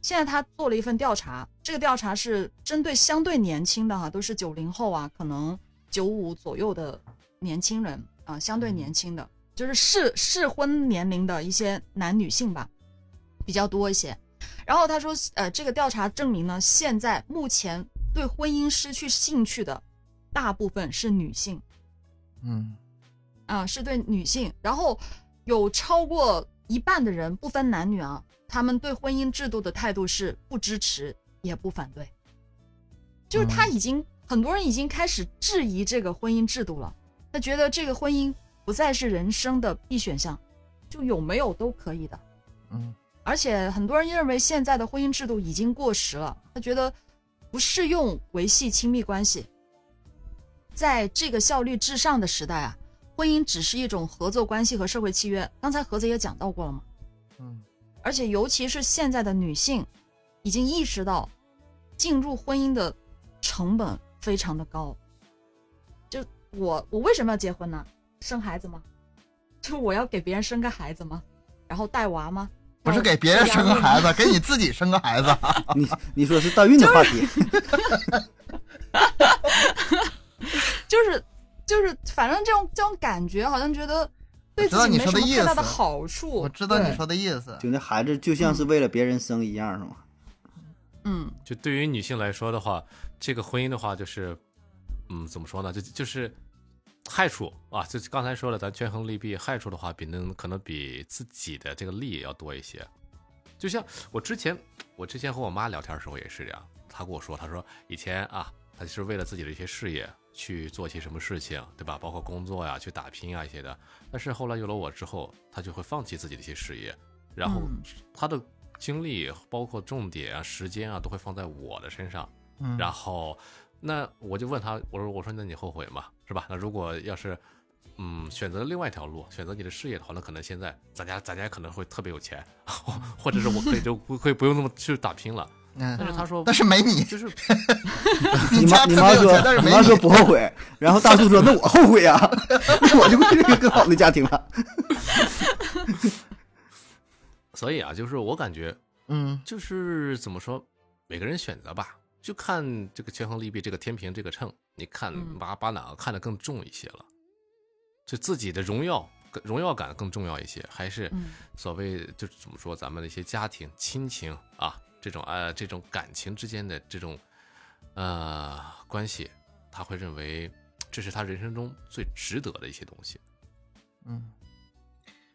现在他做了一份调查，这个调查是针对相对年轻的哈、都是九零后啊，可能九五左右的年轻人啊、相对年轻的，就是适适婚年龄的一些男女性吧，比较多一些。然后他说，呃，这个调查证明呢，现在目前对婚姻失去兴趣的大部分是女性，嗯，啊，是对女性，然后有超过一半的人不分男女啊，他们对婚姻制度的态度是不支持也不反对，就是他已经、很多人已经开始质疑这个婚姻制度了，他觉得这个婚姻不再是人生的必选项，就有没有都可以的，嗯，而且很多人认为现在的婚姻制度已经过时了，他觉得不适用维系亲密关系。在这个效率至上的时代啊，婚姻只是一种合作关系和社会契约。刚才何子也讲到过了嘛，嗯，而且尤其是现在的女性，已经意识到进入婚姻的成本非常的高。就我我为什么要结婚呢？生孩子吗？就我要给别人生个孩子吗？然后带娃吗？不是给别人生个孩子，给你自己生个孩子。你你说是代孕的话题，就 是就是，反正这种这种感觉，好像觉得对自我知道你己没什说的意思么太大的好处。我知道你说的意思。就那孩子就像是为了别人生一样，是吗？嗯，就对于女性来说的话，这个婚姻的话，就是，嗯，怎么说呢？就就是害处啊，就刚才说了，咱权衡利弊，害处的话，比能可能比自己的这个利要多一些。就像我之前，我之前和我妈聊天的时候也是这样，她跟我说，她说以前啊，她是为了自己的一些事业去做些什么事情，对吧？包括工作呀，去打拼啊一些的。但是后来有了我之后，她就会放弃自己的一些事业，然后嗯她的精力包括重点啊、时间啊，都会放在我的身上。嗯，然后，那我就问他，我说我说那你后悔吗？是吧？那如果要是，嗯，选择另外一条路，选择你的事业的话，那可能现在咱家咱家可能会特别有钱，或者是我可以就不可以不用那么去打拼了。嗯但，是他说但是没你，就是 你家妈你妈说特别有钱，但是你妈说。不后悔，然后大叔说那我后悔呀，那我就会是一个更好的家庭了。所以啊，就是我感觉嗯就是怎么说，每个人选择吧，就看这个权衡利弊，这个天平这个秤，你看嗯把把哪个看得更重一些了，就自己的荣耀荣耀感更重要一些，还是嗯所谓就是怎么说，咱们的一些家庭亲情啊，这种呃这种感情之间的这种呃关系，他会认为这是他人生中最值得的一些东西。嗯，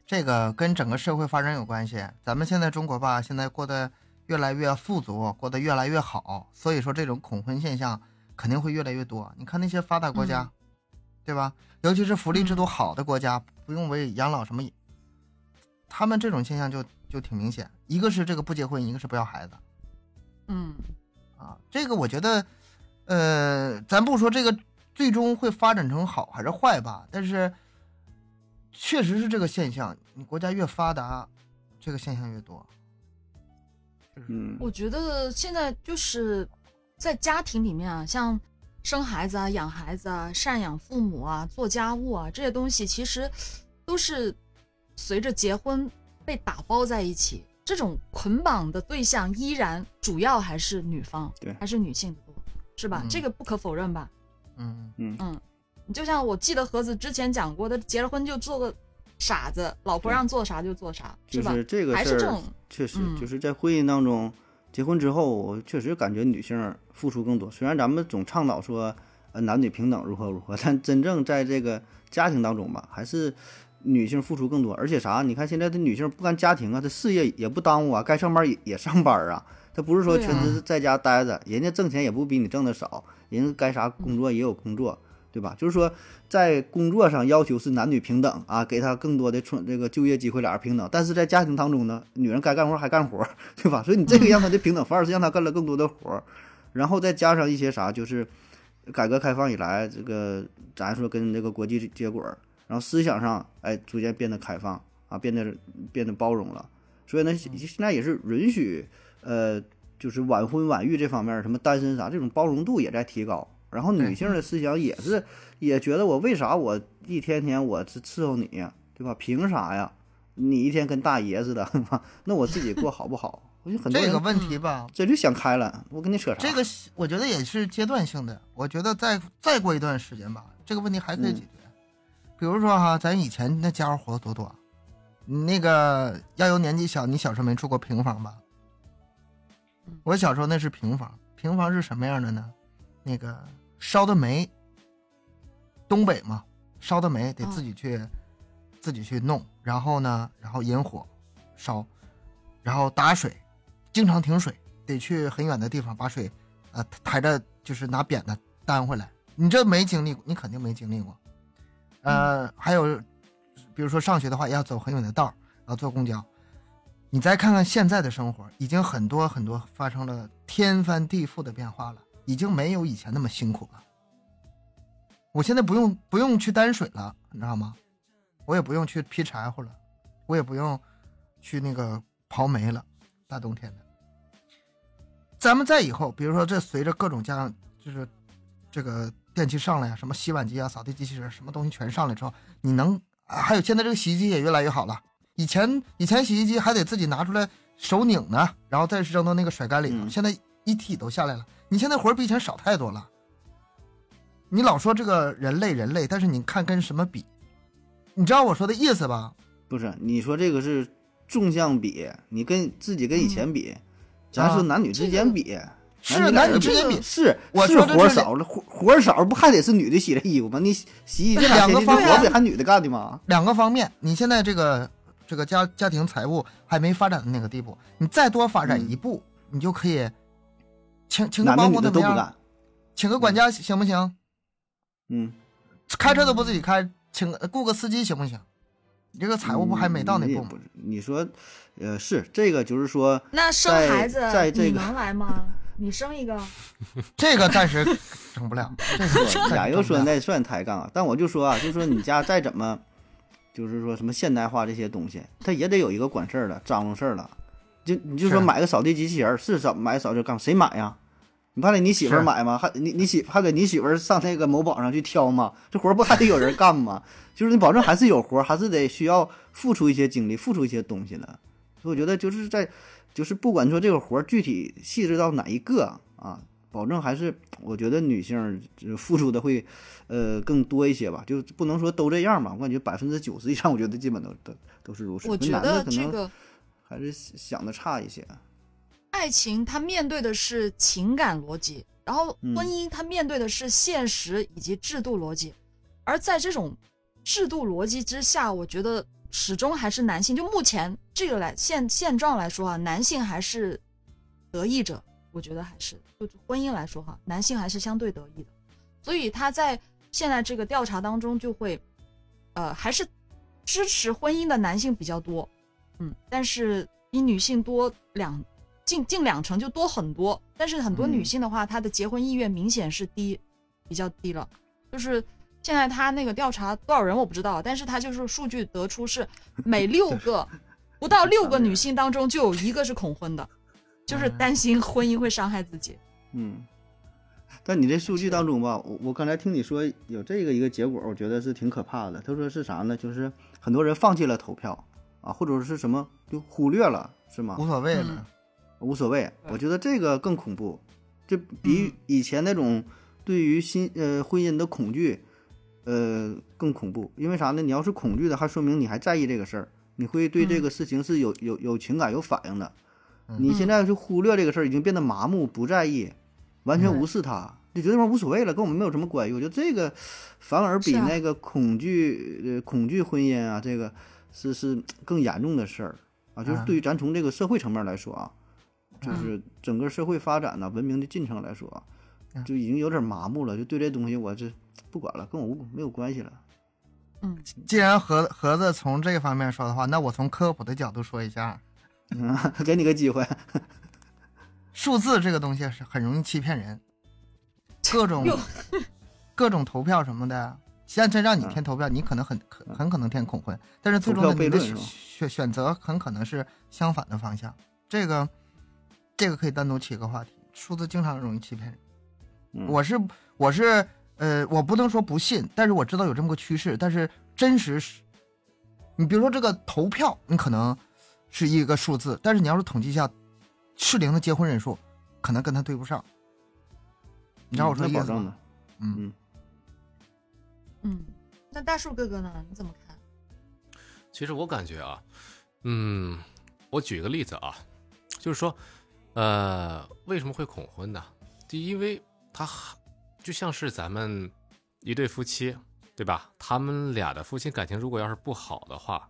这个跟整个社会发展有关系。咱们现在中国吧，现在过得越来越富足，过得越来越好，所以说这种恐婚现象肯定会越来越多。你看那些发达国家，对吧？尤其是福利制度好的国家，不用为养老什么，他们这种现象就就挺明显。一个是这个不结婚，一个是不要孩子嗯啊。这个我觉得，呃，咱不说这个最终会发展成好还是坏吧，但是确实是这个现象。你国家越发达，这个现象越多。嗯，我觉得现在就是在家庭里面啊，像生孩子啊、养孩子啊、赡养父母啊、做家务啊这些东西，其实都是随着结婚被打包在一起。这种捆绑的对象依然主要还是女方，对还是女性的多，是吧？嗯这个不可否认吧？嗯嗯你就像我记得盒子之前讲过的，结了婚就做个傻子，老婆让做啥就做啥，吧？就是这个事儿确实嗯就是在婚姻当中，结婚之后，我确实感觉女性付出更多。虽然咱们总倡导说，呃，男女平等如何如何，但真正在这个家庭当中吧，还是女性付出更多。而且啥，你看现在的女性不干家庭啊，她事业也不耽误啊，该上班也也上班啊。她不是说全职在家待着，人家挣钱也不比你挣的少，人家该啥工作也有工作。对吧？就是说，在工作上要求是男女平等啊，给他更多的创这个就业机会，俩人平等。但是在家庭当中呢，女人该干活还干活，对吧？所以你这个让他的平等，反而是让他干了更多的活儿。然后再加上一些啥，就是改革开放以来，这个咱说跟这个国际接轨儿，然后思想上哎逐渐变得开放啊，变得变得包容了。所以呢，现现在也是允许呃，就是晚婚晚育这方面儿，什么单身啥这种包容度也在提高。然后女性的思想也是，也觉得我为啥我一天天我是伺候你呀，对吧？凭啥呀？你一天跟大爷似的，那我自己过好不好？我就很多这个问题吧，这就想开了，我跟你扯啥？这个我觉得也是阶段性的。我觉得再再过一段时间吧，这个问题还可以解决。比如说哈，咱以前那家伙活得多多，你那个要有年纪小，你小时候没住过平房吧？我小时候那是平房，平房是什么样的呢？那个烧的煤，东北嘛，烧的煤得自己去、自己去弄，然后呢，然后引火烧，然后打水，经常停水，得去很远的地方把水，呃，抬着就是拿扁担担回来。你这没经历过，你肯定没经历过。呃，还有，比如说上学的话，也要走很远的道儿，然后坐公交。你再看看现在的生活，已经很多很多发生了天翻地覆的变化了，已经没有以前那么辛苦了。我现在不用不用去担水了，你知道吗？我也不用去劈柴火了，我也不用去那个刨煤了，大冬天的。咱们再以后，比如说这随着各种家就是这个电器上来呀，什么洗碗机啊、扫地机器人，什么东西全上来之后，你能啊还有现在这个洗衣机也越来越好了。以前以前洗衣机还得自己拿出来手拧呢，然后再扔到那个甩干里头。嗯现在一体都下来了，你现在活比以前少太多了。你老说这个人类人类，但是你看跟什么比？你知道我说的意思吧？不是你说这个是纵向比，你跟自己跟以前比，咱啊说男女之间比，是男男女之间比，是我是说活少了，活活少不还得是女的洗这衣服吗？你洗洗这两个方面这活不得还女的干的吗？两个方面，你现在这个这个家家庭财务还没发展的那个地步，你再多发展一步，你就可以请请个保姆怎么样？的都不干，请个管家行不行？嗯，开车都不自己开，请雇个司机行不行？你这个财务不还没到那步你说，呃，是这个，就是说，那生孩子在这个能来吗？你生一个，这个暂时整不了。这个暂时俩又整不了说那算抬杠啊，但我就说啊，就说你家再怎么，就是说什么现代化这些东西，他也得有一个管事儿的、张罗事儿的，就你就说买个扫地机器人儿是扫买扫地干嘛谁买呀？你怕给你媳妇儿买吗？还你你媳还给你媳妇儿上那个某宝上去挑吗？这活儿不还得有人干吗？就是你保证还是有活儿，还是得需要付出一些精力，付出一些东西的。所以我觉得就是在，就是不管说这个活儿具体细致到哪一个啊，保证还是我觉得女性呃付出的会呃更多一些吧，就不能说都这样嘛。我感觉百分之九十以上，我觉得基本都都都是如此。我觉男的得可能这个还是想的差一些。爱情它面对的是情感逻辑，然后嗯婚姻它面对的是现实以及制度逻辑，而在这种制度逻辑之下，我觉得始终还是男性。就目前这个来现现状来说啊，男性还是得益者，我觉得还是就婚姻来说哈，男性还是相对得益的，所以他在现在这个调查当中就会，呃，还是支持婚姻的男性比较多，嗯，但是比女性多两近近两成，就多很多。但是很多女嗯性的话，她的结婚意愿明显是低，比较低了。就是现在他那个调查多少人我不知道，但是他就是数据得出是每 六个不到六个女性当中就有一个是恐婚的，就是担心婚姻会伤害自己。嗯，但你这数据当中吧，我我刚才听你说有这个一个结果，我觉得是挺可怕的。他说是啥呢？就是很多人放弃了投票啊，或者是什么就忽略了，是吗？无所谓嗯了。无所谓，我觉得这个更恐怖，就嗯比以前那种对于新呃婚姻的恐惧，呃更恐怖。因为啥呢？你要是恐惧的，还说明你还在意这个事儿，你会对这嗯个事情是有有有情感、有反应的。嗯你现在就忽略这个事儿，已经变得麻木、不在意，完全无视它，就觉得这玩意儿无所谓了，跟我们没有什么关系。我觉得这个反而比那个恐惧呃恐惧婚姻啊，这个是是更严重的事儿啊。就是啊对于咱从这个社会层面来说啊，就嗯。是整个社会发展呐、文明的进程来说就已经有点麻木了，就对这东西我这不管了，跟我无没有关系了。嗯，既然盒盒子从这个方面说的话，那我从科普的角度说一下，嗯，给你个机会，数字这个东西是很容易欺骗人，各种各种投票什么的，现在让你嗯。填投票，你可能很可很可能填恐婚，但是最终的你的选选择很可能是相反的方向。这个这个可以单独起一个话题，数字经常容易欺骗人。嗯我是我是呃，我不能说不信，但是我知道有这么个趋势，但是真实是，你比如说这个投票，你可能是一个数字，但是你要是统计一下适龄的结婚人数，可能跟他对不上。你知道我说嗯那保证意思吗？的，嗯嗯嗯，那大树哥哥呢？你怎么看？其实我感觉啊，嗯，我举个例子啊，就是说，呃，为什么会恐婚呢？第一，因为他就像是咱们一对夫妻，对吧？他们俩的夫妻感情如果要是不好的话，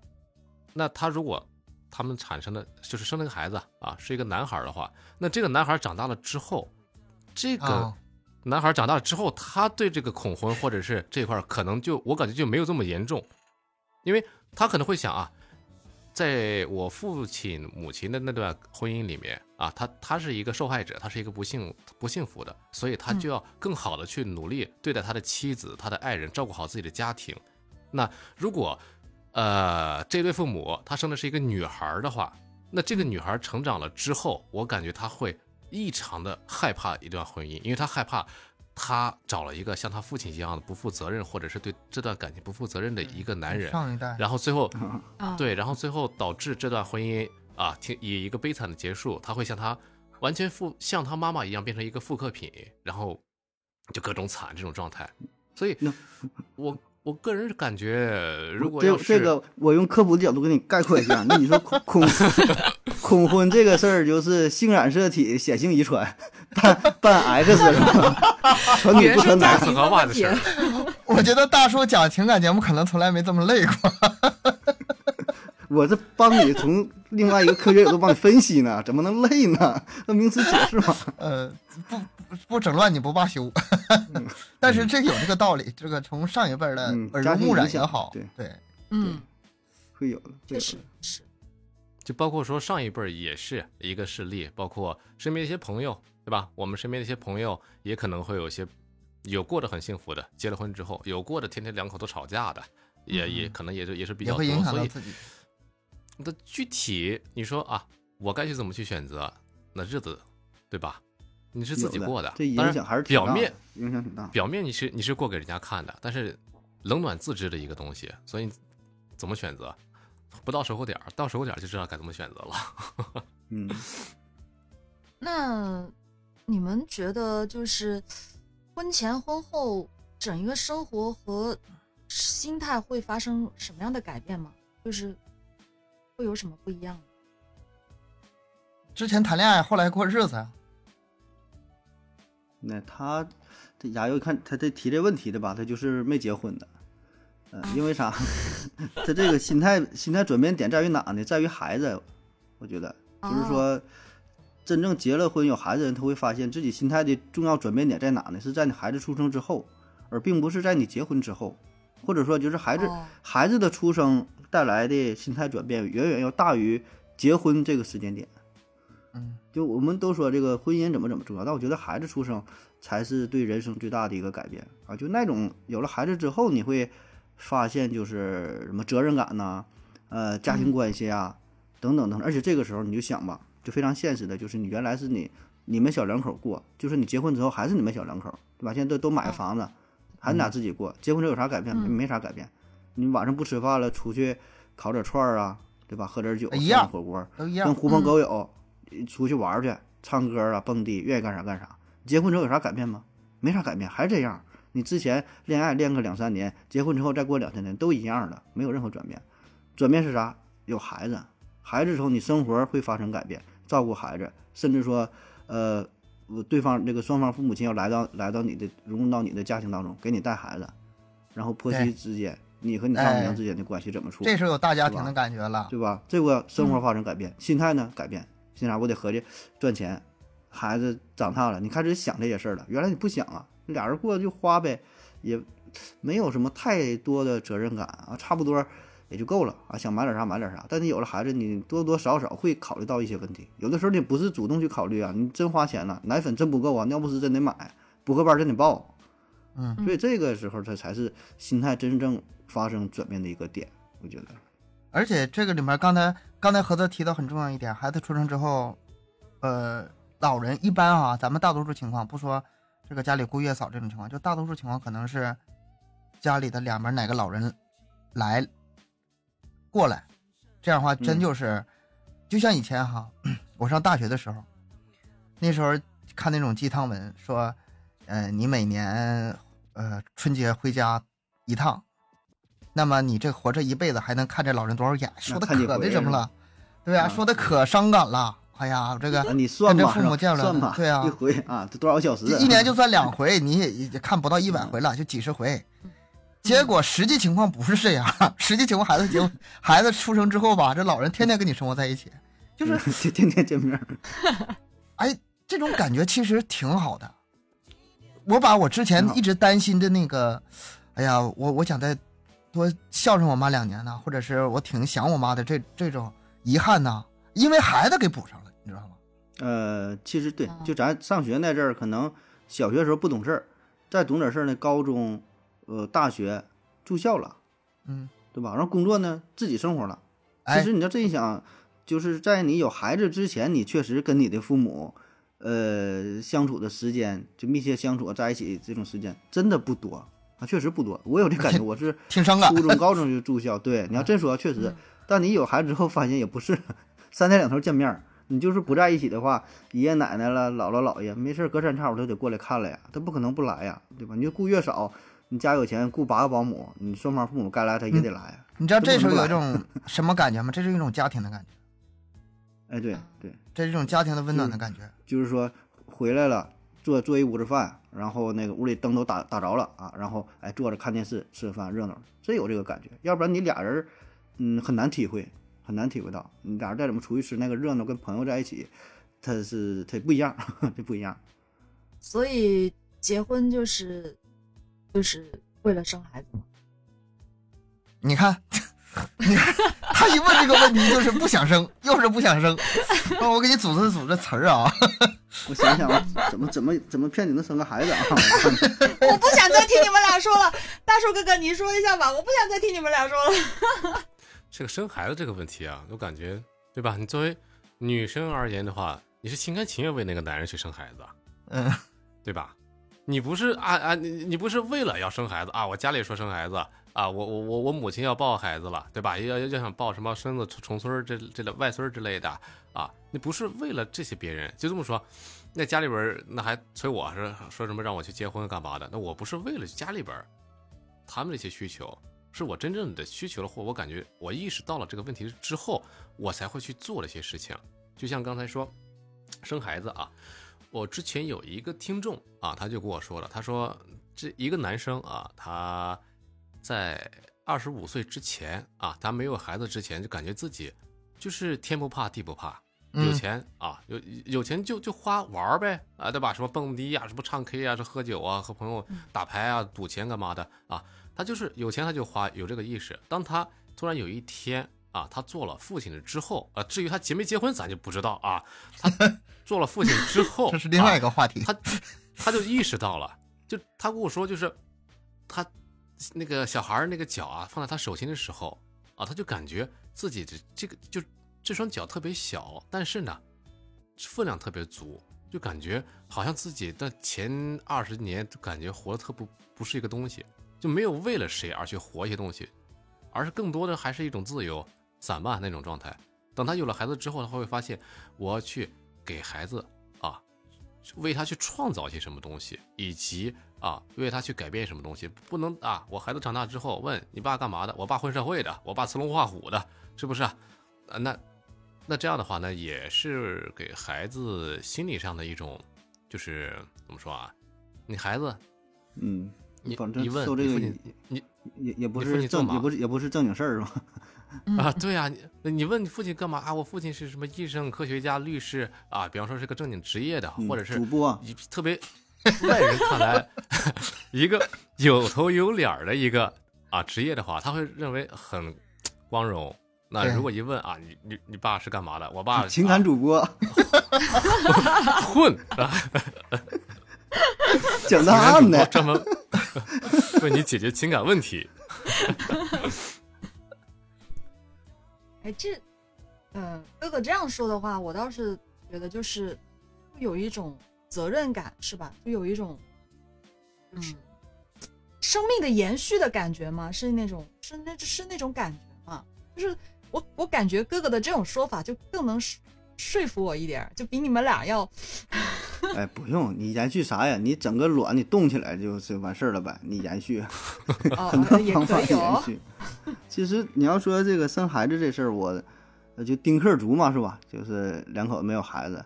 那他如果他们产生的就是生了个孩子啊，是一个男孩的话，那这个男孩长大了之后，这个啊男孩长大了之后，他对这个恐婚或者是这块儿可能就我感觉就没有这么严重，因为他可能会想啊，在我父亲母亲的那段婚姻里面啊，他他是一个受害者，他是一个不幸不幸福的，所以他就要更好的去努力对待他的妻子、他的爱人，照顾好自己的家庭。那如果呃这对父母他生的是一个女孩的话，那这个女孩成长了之后，我感觉她会异常的害怕一段婚姻，因为她害怕她找了一个像她父亲一样的不负责任，或者是对这段感情不负责任的一个男人，上一代，然后最后啊，，对，然后最后导致这段婚姻啊，挺以一个悲惨的结束。他会像他完全复像他妈妈一样变成一个复刻品，然后就各种惨这种状态。所以那，我我个人感觉，如果这要是这个，我用科普的角度给你概括一下。那你说恐 恐恐婚这个事儿，就是性染色体显性遗传，办办 X 是吧？传女不传男。生家庭和袜的事儿。我觉得大叔讲情感节目可能从来没这么累过。我这帮你从另外一个科学角度帮你分析呢，怎么能累呢？那名词解释嘛。呃，不不不整乱你不罢休，但是这有这个道理，这个从上一辈的耳濡目染庭影响也好，对对，嗯，会有的，会有确实的。是。就包括说上一辈儿也是一个事例，包括身边一些朋友，对吧？我们身边的一些朋友也可能会有些有过得很幸福的，结了婚之后有过的天天两口子吵架的，也也可能也就也是比较多，所以到自己。那具体你说啊，我该去怎么去选择，那日子，对吧？你是自己过的，这影当然响还是表面影响挺大。表面你是你是过给人家看的，但是冷暖自知的一个东西，所以怎么选择，不到时候点儿，到时候点儿就知道该怎么选择了。嗯，那你们觉得就是婚前婚后整一个生活和心态会发生什么样的改变吗？就是会有什么不一样？之前谈恋爱，后来过日子呀。那他这牙又看他这提这问题的吧，他就是没结婚的，嗯、因为啥？他这个心态心态转变点在于哪呢？在于孩子，我觉得就是说，真正结了婚有孩子的人，他会发现自己心态的重要转变点在哪呢？是在你孩子出生之后，而并不是在你结婚之后，或者说就是孩子、哦孩子的出生带来的心态转变，远远要大于结婚这个时间点。嗯，就我们都说这个婚姻怎么怎么重要，但我觉得孩子出生才是对人生最大的一个改变啊！就那种有了孩子之后，你会发现就是什么责任感呐、呃，家庭关系啊、等等等等，而且这个时候你就想吧，就非常现实的，就是你原来是你你们小两口过，就是你结婚之后还是你们小两口，对吧？现在都都买个房子，还是俩自己过，结婚之后有啥改变？嗯没啥改变。你晚上不吃饭了，出去烤点串儿啊，对吧？喝点酒，吃一样点火锅。跟狐朋狗友出去玩儿去，唱歌啊、蹦迪，愿意干啥干啥。结婚之后有啥改变吗？没啥改变，还是这样。你之前恋爱恋个两三年，结婚之后再过两三年都一样的，没有任何转变。转变是啥？有孩子，孩子之后你生活会发生改变，照顾孩子，甚至说，呃，我对方这个双方父母亲要来到来到你的融入到你的家庭当中，给你带孩子，然后婆媳之间，你和你丈母哎娘之间的关系怎么处？这时候有大家庭的感觉了。对吧？这个生活发生改变，心态呢改变，现在我得合计赚钱，孩子长大了，你开始想这些事儿了。原来你不想啊，俩人过就花呗，也没有什么太多的责任感啊，差不多也就够了啊。想买点啥买点啥，但你有了孩子，你多多少少会考虑到一些问题。有的时候你不是主动去考虑啊，你真花钱了，奶粉真不够啊，尿不湿真得买，补课班真得报。嗯，所以这个时候，他才是心态真正发生转变的一个点，我觉得。而且这个里面，刚才刚才何泽提到很重要一点，孩子出生之后，呃，老人一般啊，咱们大多数情况不说这个家里雇月嫂这种情况，就大多数情况可能是家里的两边哪个老人来过来，这样的话真嗯就是，就像以前哈，我上大学的时候，那时候看那种鸡汤文说，呃，你每年呃春节回家一趟，那么你这活这一辈子还能看这老人多少眼？说的可那什么了，对啊，啊说的可伤感了。哎呀，这个啊，你算跟这吧，是吧父母见了算吧，对啊一回啊，这多少小时啊？一年就算两回，你也也看不到一百回了，就几十回。结果实际情况不是这样，实际情况孩子结婚，孩子出生之后吧，这老人天天跟你生活在一起，就是嗯天天天见面，哎，这种感觉其实挺好的。我把我之前一直担心的那个，哎呀，我我想再多孝顺我妈两年呢，或者是我挺想我妈的这这种遗憾呢，因为孩子给补上了？呃，其实对啊，就咱上学那阵儿，可能小学时候不懂事儿，再懂点事儿呢，高中、呃大学住校了，嗯，对吧？然后工作呢，自己生活了。其哎实，你要这一想，就是在你有孩子之前，你确实跟你的父母，呃，相处的时间，就密切相处在一起这种时间真的不多啊，确实不多。我有这感觉，我是 挺伤感初。中、高中就住校。对，你要真说，确实嗯，但你有孩子之后，发现也不是 三天两头见面儿。你就是不在一起的话，爷爷奶奶了、姥姥姥爷，没事儿隔三差五都得过来看了呀，他不可能不来呀，对吧？你就雇月嫂，你家有钱雇八个保姆，你双方父母该来他也得来呀。你知道这时候有一种 什么感觉吗？这是一种家庭的感觉，哎，对对，这是一种家庭的温暖的感觉。就是说回来了，做做一屋子饭，然后那个屋里灯都打打着了啊，然后哎坐着看电视吃饭热闹，真有这个感觉。要不然你俩人，嗯，很难体会，很难体会到。你俩人再怎么出去吃那个热闹，跟朋友在一起，他是他不一样，这不一样。所以结婚就是就是为了生孩子嘛。你看，你看他一问这个问题就是不想生，又是不想生。那我给你组织组织词儿啊，我想想，啊怎么怎么怎么骗你能生个孩子啊？我不想再听你们俩说了，大树哥哥，你说一下吧，我不想再听你们俩说了。这个生孩子这个问题啊，我感觉，对吧？你作为女生而言的话，你是心甘情愿为那个男人去生孩子，嗯，对吧？你不是啊啊，你你不是为了要生孩子啊？我家里说生孩子啊，我我我我母亲要抱孩子了，对吧？要要要想抱什么孙子、重孙儿这这类外孙儿之类的啊？你不是为了这些别人，就这么说，那家里边儿那还催我说说什么让我去结婚干嘛的？那我不是为了家里边儿他们这些需求，是我真正的需求了，或我感觉我意识到了这个问题之后，我才会去做了一些事情。就像刚才说生孩子啊。我之前有一个听众啊，他就跟我说了，他说这一个男生啊，他在二十五岁之前啊，他没有孩子之前，就感觉自己就是天不怕地不怕，有钱啊，有有钱就就花玩呗啊，对吧？什么蹦迪呀，什么唱 K 啊，这喝酒啊，和朋友打牌啊，赌钱干嘛的啊？他就是有钱他就花，有这个意识。当他突然有一天啊，他做了父亲了之后啊，至于他结没结婚，咱就不知道啊。他做了父亲之后，这是另外一个话题。他他就意识到了，就他跟我说，就是他那个小孩那个脚啊，放在他手心的时候啊，他就感觉自己的这个就这双脚特别小，但是呢分量特别足，就感觉好像自己的前二十年就感觉活的特不不是一个东西，就没有为了谁而去活一些东西，而是更多的还是一种自由散漫那种状态。等他有了孩子之后，他会发现我要去。给孩子啊，为他去创造一些什么东西，以及啊，为他去改变什么东西，不能啊，我孩子长大之后问你爸干嘛的？我爸混社会的，我爸刺龙画虎的，是不是啊？那那这样的话呢，也是给孩子心理上的一种，就是怎么说啊？你孩子，嗯，你反正你问受这个你你也也不你父亲做嘛是正也不是也不是正经事儿是吧？啊，对呀，你你问你父亲干嘛啊？我父亲是什么医生、科学家、律师啊？比方说是个正经职业的，嗯或者是主播一特别外人看来 一个有头有脸儿的一个啊职业的话，他会认为很光荣。那如果一问啊，你你你爸是干嘛的？我爸情感啊主播 混啊，讲情感主播大案的，专门 为你解决情感问题。哎，这，呃，哥哥这样说的话，我倒是觉得就是有一种责任感，是吧？就有一种，嗯，生命的延续的感觉嘛，是那种，是那，是那种感觉嘛。就是我，我感觉哥哥的这种说法就更能说说服我一点儿，就比你们俩要，哎，不用你延续啥呀？你整个卵你冻起来就是完事儿了呗，你延续。哦 很多方法延。续。其实你要说这个生孩子这事儿，我呃就丁克族嘛，是吧？就是两口子没有孩子，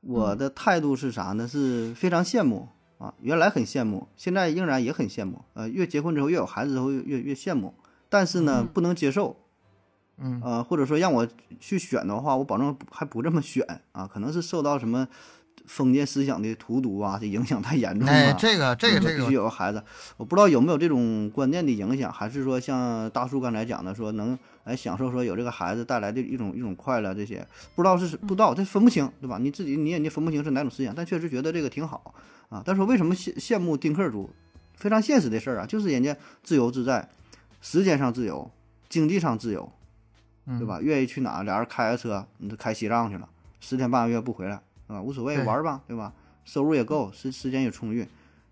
我的态度是啥呢？是非常羡慕啊，原来很羡慕，现在仍然也很羡慕。呃，越结婚之后，越有孩子之后越越越羡慕，但是呢，嗯不能接受。嗯呃，或者说让我去选的话，我保证还不这么选啊，可能是受到什么封建思想的荼毒啊，这影响太严重了。哎，这个这个这个必须个，有个孩子，我不知道有没有这种观念的影响，还是说像大叔刚才讲的，说能哎享受说有这个孩子带来的一种一种快乐，这些不知道是不知道，这分不清，对吧？你自己你也你分不清是哪种思想，但确实觉得这个挺好啊。但是说为什么羡羡慕丁克族？非常现实的事儿啊，就是人家自由自在，时间上自由，经济上自由，嗯对吧？愿意去哪，俩人开个车，你就开西藏去了，十天半个月不回来，啊，无所谓，玩吧，对吧？收入也够，时时间也充裕。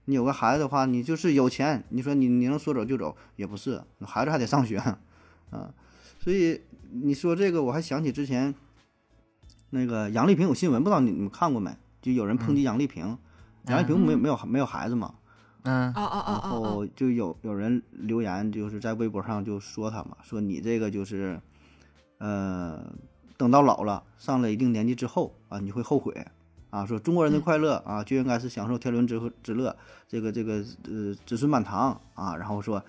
你有个孩子的话，你就是有钱，你说你你能说走就走也不是，孩子还得上学，啊，所以你说这个，我还想起之前那个杨丽萍有新闻，不知道你你们看过没？就有人抨击杨丽萍，杨丽萍没有没有没有孩子嘛，嗯哦哦哦然后就有有人留言，就是在微博上就说她嘛，说你这个就是，呃，等到老了，上了一定年纪之后啊，你会后悔啊。说中国人的快乐啊，就应该是享受天伦之之乐，这个这个呃子孙满堂啊。然后说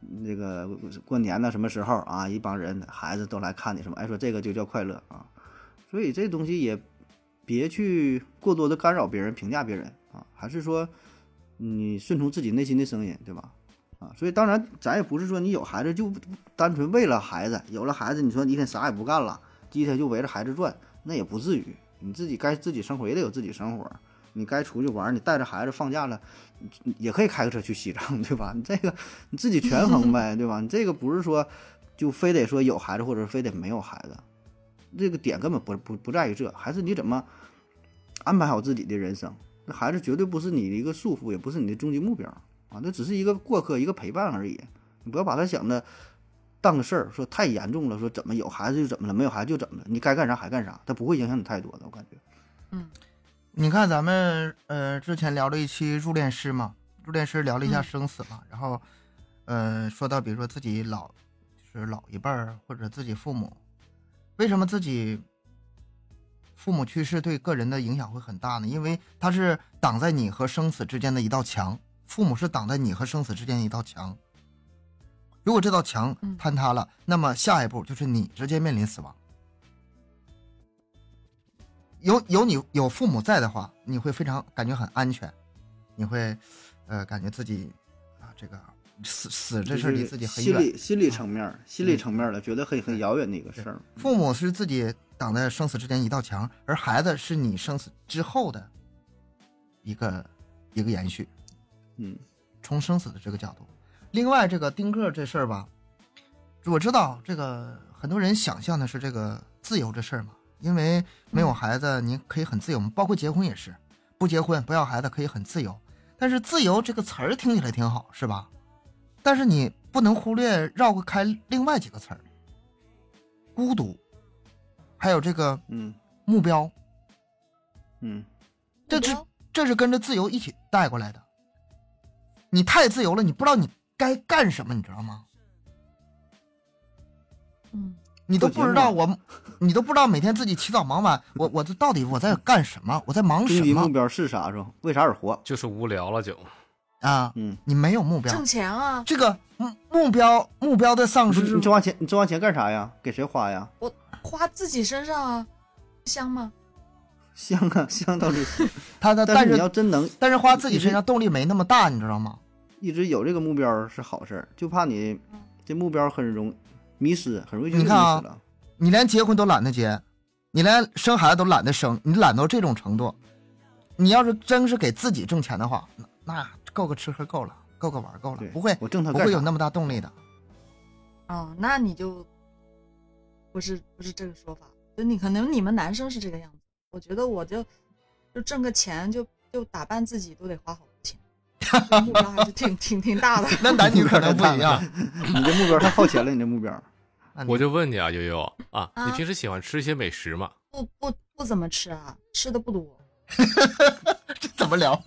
那个过年呢，什么时候啊，一帮人孩子都来看你什么，哎，说这个就叫快乐啊。所以这东西也别去过多的干扰别人、评价别人啊，还是说。你顺从自己内心的声音，对吧？啊，所以当然，咱也不是说你有孩子就单纯为了孩子，有了孩子，你说你一天啥也不干了，一天就围着孩子转，那也不至于。你自己该自己生活也得有自己生活，你该出去玩，你带着孩子放假了，你也可以开个车去西藏，对吧？你这个你自己权衡 呗，对吧？你这个不是说就非得说有孩子，或者非得没有孩子，这个点根本不不不在于这，还是你怎么安排好自己的人生。那孩子绝对不是你的一个束缚，也不是你的终极目标啊，那只是一个过客，一个陪伴而已。你不要把它想的当个事儿，说太严重了，说怎么有孩子就怎么了，没有孩子就怎么了，你该干啥还干啥，他不会影响你太多的，我感觉。嗯你看咱们呃之前聊了一期入殓师嘛，入殓师聊了一下嗯生死嘛，然后呃说到比如说自己老就是老一辈儿或者自己父母，为什么自己父母去世对个人的影响会很大呢？因为他是挡在你和生死之间的一道墙，父母是挡在你和生死之间的一道墙。如果这道墙嗯坍塌了，那么下一步就是你直接面临死亡。有有你有父母在的话，你会非常感觉很安全，你会，呃，感觉自己啊，这个死死这事儿离自己很远。心理心理层面儿、心理层面儿的，觉得很很遥远的一个事儿。父母是自己挡在生死之间一道墙，而孩子是你生死之后的一个一个延续。嗯从生死的这个角度。另外，这个丁克这事儿吧，我知道这个很多人想象的是这个自由这事儿嘛，因为没有孩子，你可以很自由，包括结婚也是，不结婚不要孩子可以很自由。但是“自由”这个词儿听起来挺好，是吧？但是你不能忽略绕不开另外几个词儿：孤独，还有这个嗯目标，嗯，这是这是跟着自由一起带过来的。你太自由了，你不知道你该干什么，你知道吗？嗯，你都不知道我，你都不知道每天自己起早忙晚，我我这到底我在干什么？我在忙什么终极目标是啥？是吧？为啥而活？就是无聊了就。啊？嗯，你没有目标挣，钱啊，这个目目标目标的丧失你挣完钱，你挣完钱干啥呀？给谁花呀？我花自己身上啊，香吗？香啊，香倒是香，他的，但是你但是要真能但是花自己身上动力没那么大，你知道吗？一直有这个目标是好事儿，就怕你这目标很容迷失，很容易就迷失你看啊了。你连结婚都懒得结，你连生孩子都懒得生，你懒到这种程度，你要是真是给自己挣钱的话，那那够个吃喝够了，够个玩够了，不会？不会有那么大动力的。哦，那你就不是不是这个说法，就你可能你们男生是这个样子，我觉得我就就挣个钱就就打扮自己都得花好多钱，这目标还是挺 挺挺大的。那男女可能不一样。你这目标太耗钱了，你这目标。我就问你啊，悠悠啊，啊你平时喜欢吃一些美食吗？不不不怎么吃啊，吃的不多。这怎么聊？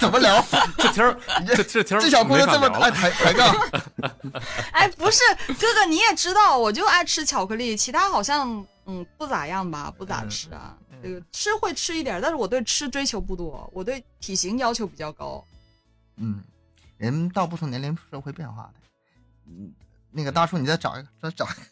怎么聊？这天儿，这这天儿这小姑娘这么爱抬抬杠，哎，不是哥哥，你也知道，我就爱吃巧克力，其他好像嗯不咋样吧，不咋吃啊。嗯这个吃会吃一点，但是我对吃追求不多，我对体型要求比较高。嗯，人到不同年龄是会变化的。嗯，那个大叔，你再找一个，再找一个。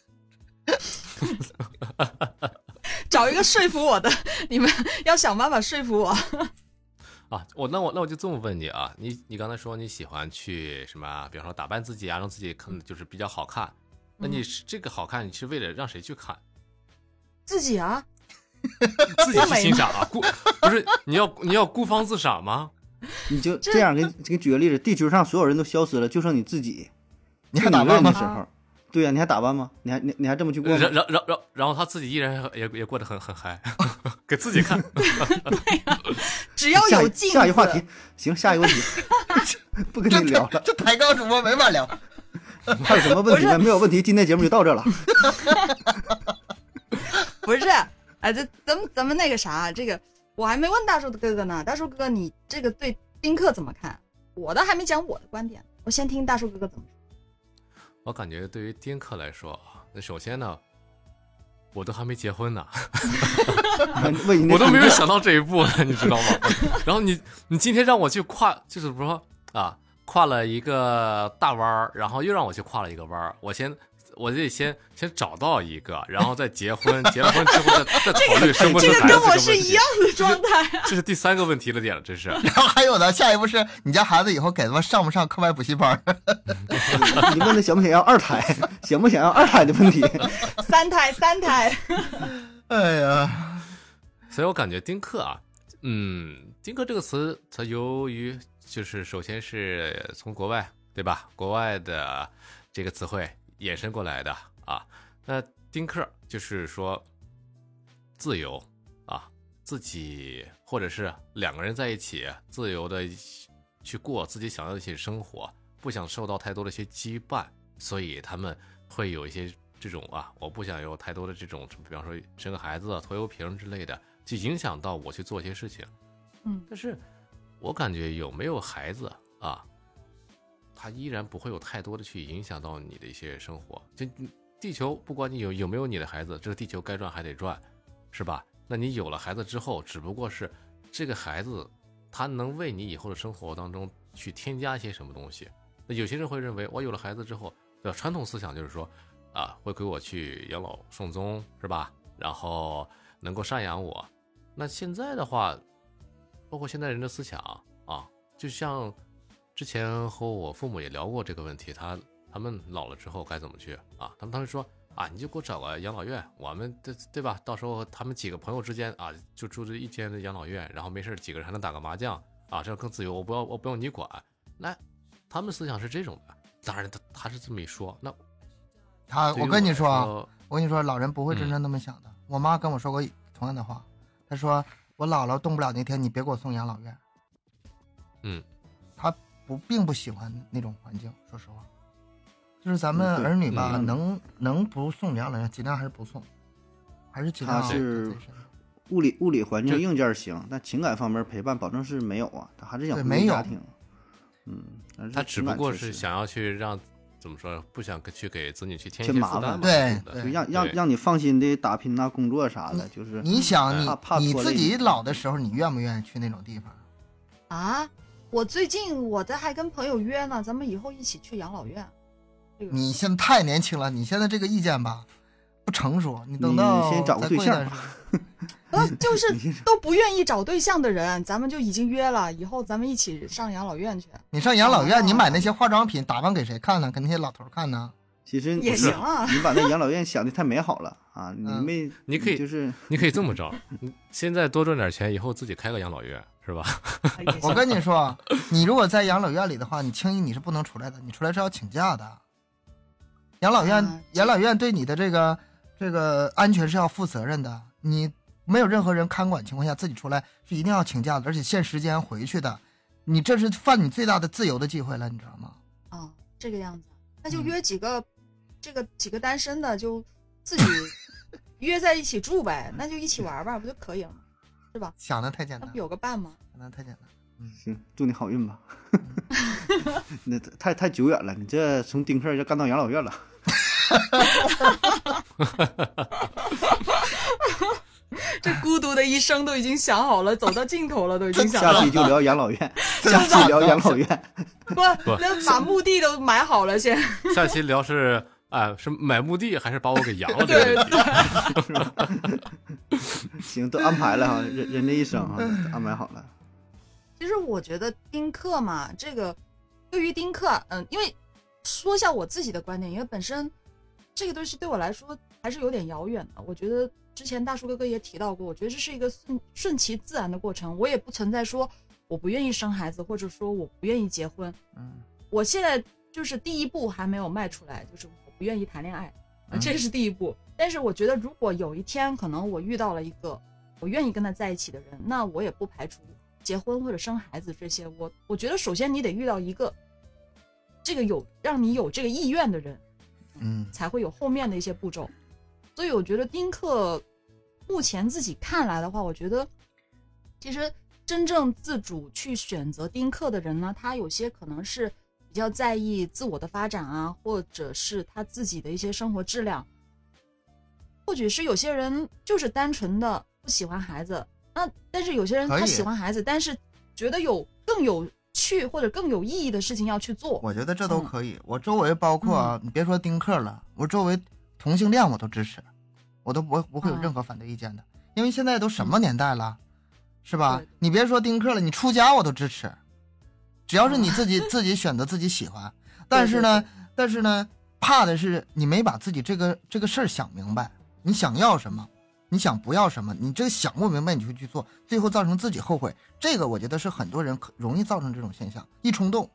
找一个说服我的，你们要想办法说服我。啊，我那我那我就这么问你啊，你你刚才说你喜欢去什么啊？比方说打扮自己啊，让自己看就是比较好看。那你嗯是这个好看，你是为了让谁去看？自己啊，自己去欣赏啊？孤不是你要你要孤芳自赏吗？你就这这样给给举个例子，地球上所有人都消失了，就剩你自己，你还打扮吗？时候，对呀、你还打扮吗？你还你你还这么去过吗？然然然然然后他自己依然也也过得很很嗨，给自己看。只要下一有镜子。下一话题，行，下一个问题，不跟你聊了。这抬杠主播没法聊。还有什么问题呢？没有问题，今天节目就到这了。不是，哎，这咱们咱们那个啥，这个我还没问大叔的哥哥呢。大叔哥哥，你这个对丁克怎么看？我的还没讲我的观点，我先听大叔哥哥怎么说。我感觉对于丁克来说啊，那首先呢，我都还没结婚呢 我都没有想到这一步呢，你知道吗？然后你你今天让我去跨，就是说啊，跨了一个大弯儿，然后又让我去跨了一个弯儿，我先我得先先找到一个，然后再结婚，结了婚之后再 再考虑生不生孩子这个跟我这个问题是一样，的状态。这是第三个问题的点了，这是。然后还有呢，下一步是你家孩子以后给他们上不上课外补习班？你问他想不想要二胎，想不想要二胎的问题。三胎，三胎。哎呀，所以我感觉丁克啊，嗯，丁克这个词，它由于就是首先是从国外对吧，国外的这个词汇衍生过来的啊。那丁克就是说自由啊，自己或者是两个人在一起自由的去过自己想要的一些生活，不想受到太多的一些羁绊，所以他们会有一些这种啊，我不想有太多的这种，比方说生个孩子、拖油瓶之类的，就影响到我去做一些事情。嗯，但是我感觉有没有孩子啊，他依然不会有太多的去影响到你的一些生活。就地球，不管你有有没有你的孩子，这个地球该转还得转，是吧？那你有了孩子之后，只不过是这个孩子他能为你以后的生活当中去添加一些什么东西。那有些人会认为，我有了孩子之后，的传统思想就是说，啊，会给我去养老送终，是吧？然后能够赡养我。那现在的话，包括现在人的思想啊，就像之前和我父母也聊过这个问题，他他们老了之后该怎么去啊？他们当时说啊，你就给我找个养老院，我们对对吧？到时候他们几个朋友之间啊，就住这一间的养老院，然后没事几个人还能打个麻将啊，这样更自由，我不要我不用你管。那他们思想是这种的，当然他他是这么一说，那他，我跟你说啊，我跟你说，老人不会真正那么想的。我妈跟我说过同样的话，她说我姥姥动不了那天，你别给我送养老院。嗯，她不并不喜欢那种环境，说实话，就是咱们儿女吧，嗯。能能不送养老院，尽量还是不送，还是尽量他是物理物理环境硬件行，但情感方面陪伴保证是没有啊，他还是想没有回归家庭。嗯，他只不过是想要去让怎么说，不想去给子女去添麻烦对对就让让让你放心的打拼呐、工作啥的，就是你想你你自己老的时候，你愿不愿意去那种地方？啊，我最近我的还跟朋友约呢，咱们以后一起去养老院。这个你现在太年轻了，你现在这个意见吧不成熟，你等你到先找个对象过一段时间 呃，就是都不愿意找对象的人，咱们就已经约了，以后咱们一起上养老院去你上养老院，哦你买那些化妆品打扮给谁看呢？给那些老头看呢？其实也行啊。你把那养老院想的太美好了啊！你嗯没，你可以就是你可以这么着，你现在多赚点钱，以后自己开个养老院，是吧？我跟你说啊，你如果在养老院里的话，你轻易你是不能出来的，你出来是要请假的。养老院，啊养老院对你的这个这个安全是要负责任的。你没有任何人看管情况下，自己出来是一定要请假的，而且限时间回去的。你这是犯你最大的自由的机会了，你知道吗？啊，这个样子，那就嗯约几个，这个几个单身的就自己约在一起住呗，那就一起玩吧，不就可以了吗？是吧？想的太简单那不，有个伴吗？想的太简单。嗯，行，祝你好运吧。那太太久远了，你这从丁克就干到养老院了。这孤独的一生都已经想好了，走到尽头了，都已经想好了下期就聊养老院，下期聊养老院。不，不那把墓地都买好了先。下期聊是啊、是买墓地还是把我给扬了这个问题？行，都安排了哈，人人这一生哈，都安排好了。其实我觉得丁克嘛，这个对于丁克，嗯，因为说一下我自己的观点，因为本身这个东西对我来说还是有点遥远的。我觉得之前大叔哥哥也提到过，我觉得这是一个顺顺其自然的过程，我也不存在说我不愿意生孩子，或者说我不愿意结婚。嗯，我现在就是第一步还没有迈出来，就是我不愿意谈恋爱，这是第一步。但是我觉得，如果有一天可能我遇到了一个我愿意跟他在一起的人，那我也不排除结婚或者生孩子这些。我我觉得，首先你得遇到一个这个有让你有这个意愿的人，嗯，才会有后面的一些步骤。所以我觉得丁克目前自己看来的话，我觉得其实真正自主去选择丁克的人呢，他有些可能是比较在意自我的发展啊，或者是他自己的一些生活质量，或许是有些人就是单纯的不喜欢孩子，那但是有些人他喜欢孩子，但是觉得有更有趣或者更有意义的事情要去做。我觉得这都嗯可以。我周围包括啊，你别说丁克了，我周围同性恋我都支持，我都不不会有嗯任何反对意见的，因为现在都什么年代了，是吧？你别说丁克了，你出家我都支持，只要是你自己 自己选择自己喜欢。但是呢，但是呢，怕的是你没把自己这个这个事儿想明白，你想要什么，你想不要什么，你这个想不明白你就去做，最后造成自己后悔。这个我觉得是很多人可容易造成这种现象，一冲动，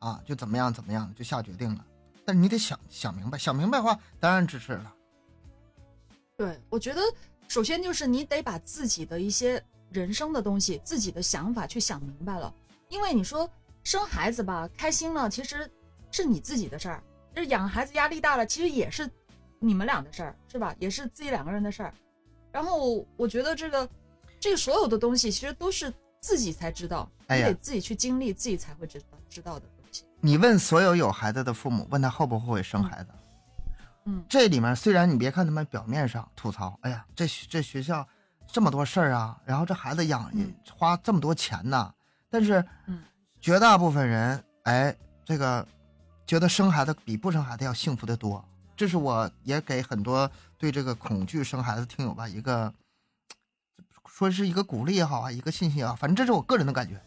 啊，就怎么样怎么样就下决定了。但是你得想想明白，想明白的话，当然支持了。对，我觉得首先就是你得把自己的一些人生的东西、自己的想法去想明白了。因为你说生孩子吧，开心了，其实是你自己的事儿；就是养孩子压力大了，其实也是你们俩的事儿，是吧？也是自己两个人的事儿。然后我觉得这个这个所有的东西，其实都是自己才知道，哎你得自己去经历，自己才会知道知道的东西。你问所有有孩子的父母，问他后不后悔生孩子？嗯这里面虽然你别看他们表面上吐槽，哎呀，这学这学校这么多事儿啊，然后这孩子养嗯花这么多钱呐，但是嗯绝大部分人，哎，这个觉得生孩子比不生孩子要幸福的多。这是我也给很多对这个恐惧生孩子听友吧一个说是一个鼓励也好啊，一个信息也好，反正这是我个人的感觉。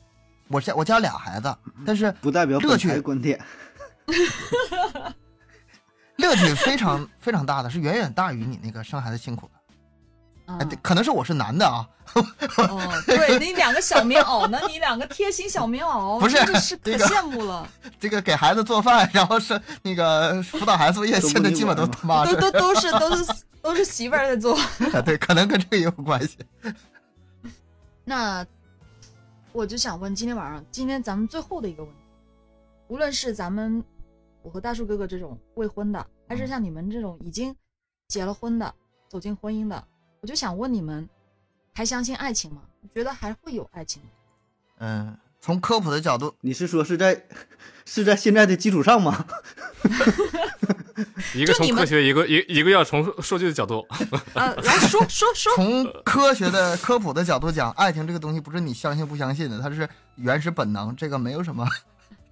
我家我家俩孩子，但是不代表本乐趣观点。乐趣非常非常大的，是远远大于你那个生孩子辛苦的。啊哎，可能是我是男的啊，哦，对你两个小棉袄呢，你两个贴心小棉袄，不是真的是可羡慕了，这个给孩子做饭，然后是那个辅导孩子作业，现在基本都 他妈都，都都是都是都是媳妇儿在做。对，可能跟这个也有关系。那我就想问，今天晚上，今天咱们最后的一个问题，无论是咱们我和大树哥哥这种未婚的，还是像你们这种已经结了婚的，走进婚姻的，我就想问你们，还相信爱情吗？你觉得还会有爱情吗？嗯，从科普的角度，你是说是在是在现在的基础上吗？一个从科学，一个一一个要从数据的角度。呃，来说说说，从科学的科普的角度讲，爱情这个东西不是你相信不相信的，它是原始本能，这个没有什么，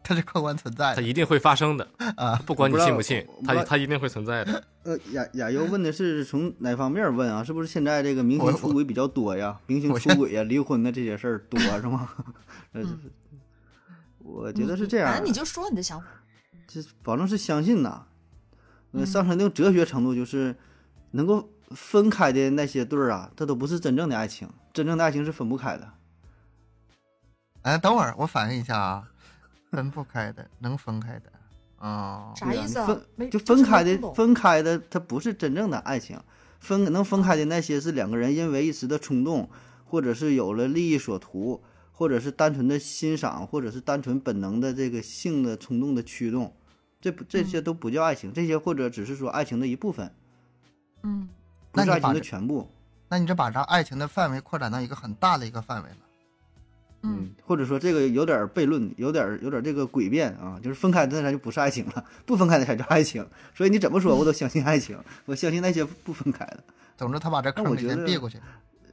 它是客观存在的它一定会发生的啊。不管你信不信它它一定会存在的。呃，亚亚优问的是从哪方面问啊？是不是现在这个明星出轨比较多呀？明星出轨呀、离婚的这些事儿多是吗？呃，嗯我觉得是这样的反正，你就说你的想法。这保证是相信呐。呃，嗯上升到哲学程度，就是能够分开的那些对儿啊，这都不是真正的爱情，真正的爱情是分不开的。哎，等会儿我反应一下啊，分不开的，能分开的，啊啥意思啊？分就就是分开的分开的，它不是真正的爱情。分能分开的那些是两个人因为一时的冲动，或者是有了利益所图，或者是单纯的欣赏，或者是单纯本能的这个性的冲动的驱动，这不这些都不叫爱情，这些或者只是说爱情的一部分，嗯，不是爱情的全部。那你这把这爱情的范围扩展到一个很大的一个范围了。嗯，或者说这个有点悖论，有点有点这个诡辩啊，就是分开的那就不是爱情了，不分开的才叫爱情。所以你怎么说我都相信爱情，我相信那些不分开的。总之，他把这坑我觉得先避过去。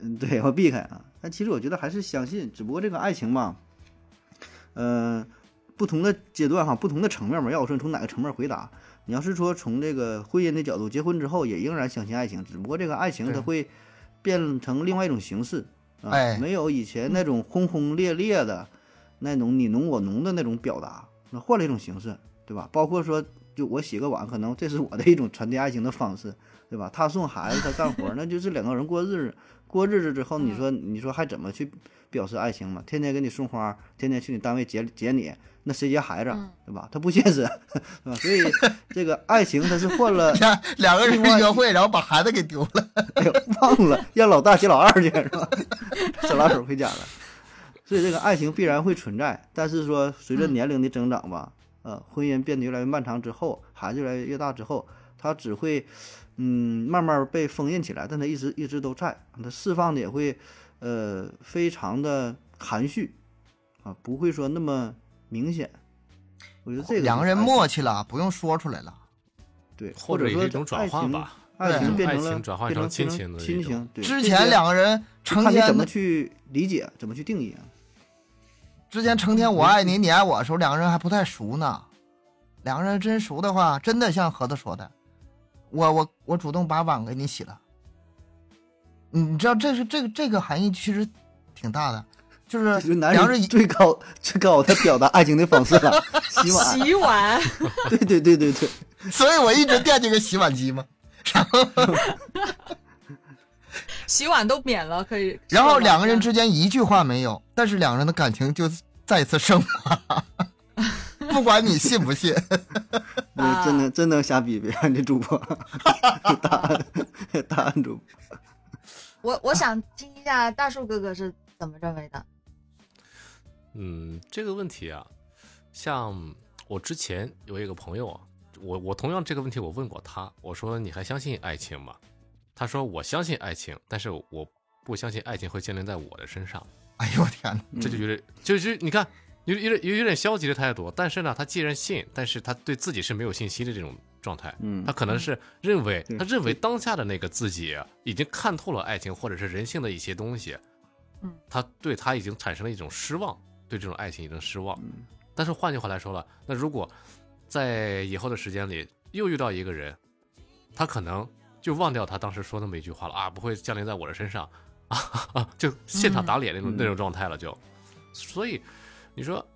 嗯，对，要避开啊。但其实我觉得还是相信，只不过这个爱情嘛，呃，不同的阶段哈，不同的层面嘛。要我说，你从哪个层面回答？你要是说从这个婚姻的角度，结婚之后也仍然相信爱情，只不过这个爱情它会变成另外一种形式啊，哎没有以前那种轰轰烈烈的那种你侬我侬的那种表达，那换了一种形式，对吧？包括说，就我洗个碗，可能这是我的一种传递爱情的方式，对吧？他送孩子，他干活，那就是两个人过日子。过日子之后，你说你说还怎么去表示爱情嘛？天天给你送花，天天去你单位接接你，那谁接孩子，嗯对吧？他不现实，对吧？所以这个爱情它是换了，两两个人约会，然后把孩子给丢了。哎呦忘了让老大接老二去是吧？手拉手回家了。所以这个爱情必然会存在，但是说随着嗯年龄的增长吧，呃，婚姻变得越来越漫长之后，孩子越来越大之后，他只会嗯慢慢被封印起来，但他一直一直都在，他释放的也会呃非常的含蓄啊，不会说那么明显。我觉得这个两个人默契了，不用说出来了。对，或者者说是一种转爱情换吧。爱情变成了情转换成变成亲情的一种亲情，对之前两个人就看你怎么成天的，去理解，怎么去定义啊？之前成天我爱你，你爱我的时候，两个人还不太熟呢。两个人真熟的话，真的像盒子说的，我我我主动把碗给你洗了。你你知道这是这个这个含义其实挺大的，就是两个人人最高最高的表达爱情的方式了，洗碗。洗碗，对对对对对，所以我一直惦记个洗碗机嘛。然后 洗碗都免了，可以。然后两个人之之间一句话没有，但是两个人的感情就再次升华。不管你信不信，啊对，真能真能瞎逼逼，你主播，答案答案主播，我我想听一下大树哥哥是怎么认为的。嗯，这个问题啊，像我之前有一个朋友啊，我我同样这个问题我问过他，我说你还相信爱情吗？他说我相信爱情，但是我不相信爱情会降临在我的身上。哎呦我天哪！这就有点，就是你看，有有点有有点消极的态度。但是呢，他既然信，但是他对自己是没有信心的这种状态。嗯他可能是认为，对他认为当下的那个自己已经看透了爱情或者是人性的一些东西。嗯，他对他已经产生了一种失望，对这种爱情已经失望。但是换句话来说了，那如果在以后的时间里又遇到一个人，他可能就忘掉他当时说那么一句话了啊，不会降临在我的身上啊啊，就现场打脸那种、嗯那种状态了就。所以你说，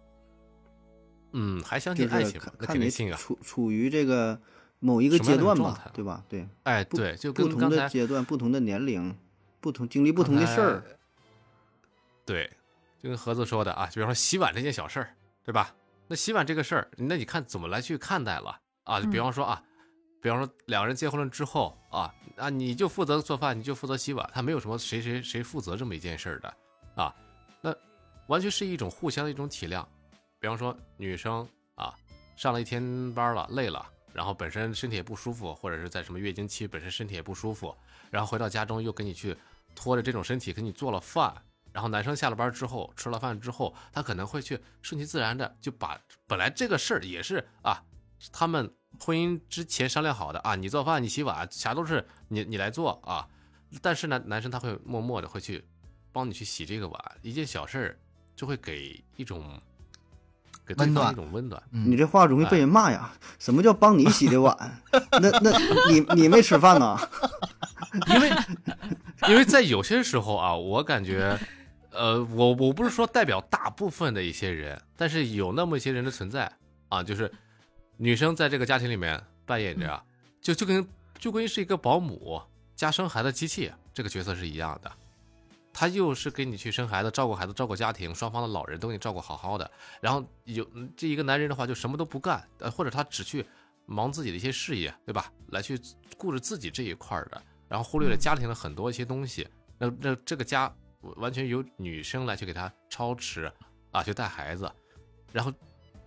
嗯，还相信爱情吗？那肯定信啊。处处于这个某一个阶段吧的状态，对吧？对，哎，对，就不同跟刚才的阶段、不同的年龄、不同经历不同的事儿，对，就跟盒子说的啊，就比方说洗碗这件小事儿，对吧？那洗碗这个事儿，那你看怎么来去看待了啊？就比嗯方说啊，比方说两个人结婚了之后啊，啊你就负责做饭，你就负责洗碗，他没有什么谁谁谁负责这么一件事儿的啊，那完全是一种互相的一种体谅。比方说女生啊，上了一天班了，累了，然后本身身体也不舒服，或者是在什么月经期本身身体也不舒服，然后回到家中又给你去拖着这种身体给你做了饭，然后男生下了班之后吃了饭之后，他可能会去顺其自然的就把本来这个事儿也是啊，他们婚姻之前商量好的啊，你做饭你洗碗啥都是你你来做啊，但是呢，男生他会默默的会去帮你去洗这个碗，一件小事儿就会给一种给对方温暖一种温暖。嗯你这话容易被人骂呀！什么叫帮你洗的碗？那那你你没吃饭呢？因为因为在有些时候啊，我感觉，呃，我我不是说代表大部分的一些人，但是有那么一些人的存在啊，就是女生在这个家庭里面扮演着，就就跟就跟是一个保姆加生孩子机器这个角色是一样的。她又是给你去生孩子、照顾孩子、照顾家庭，双方的老人都给你照顾好好的。然后有嗯这一个男人的话，就什么都不干，呃，或者他只去忙自己的一些事业，对吧？来去顾着自己这一块儿的，然后忽略了家庭的很多一些东西。那那这个家完全由女生来去给他操持啊，去带孩子。然后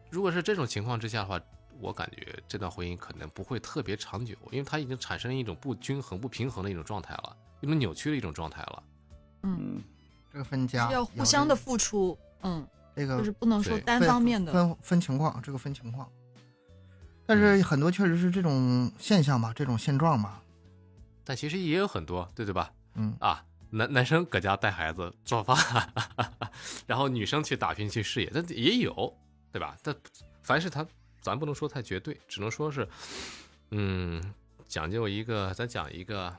如果是这种情况之下的话，我感觉这段婚姻可能不会特别长久，因为它已经产生一种不均衡、不平衡的一种状态了，一种扭曲的一种状态了。嗯，这个分家要互相的付出，嗯，这个就是不能说单方面的。分分情况，这个分情况。但是很多确实是这种现象吧，这种现状吧，但其实也有很多，对对吧？嗯，啊，男男生搁家带孩子做饭，然后女生去打拼去事业，但也有，对吧？但凡是他，咱不能说太绝对，只能说是，嗯，讲究一个，咱讲一个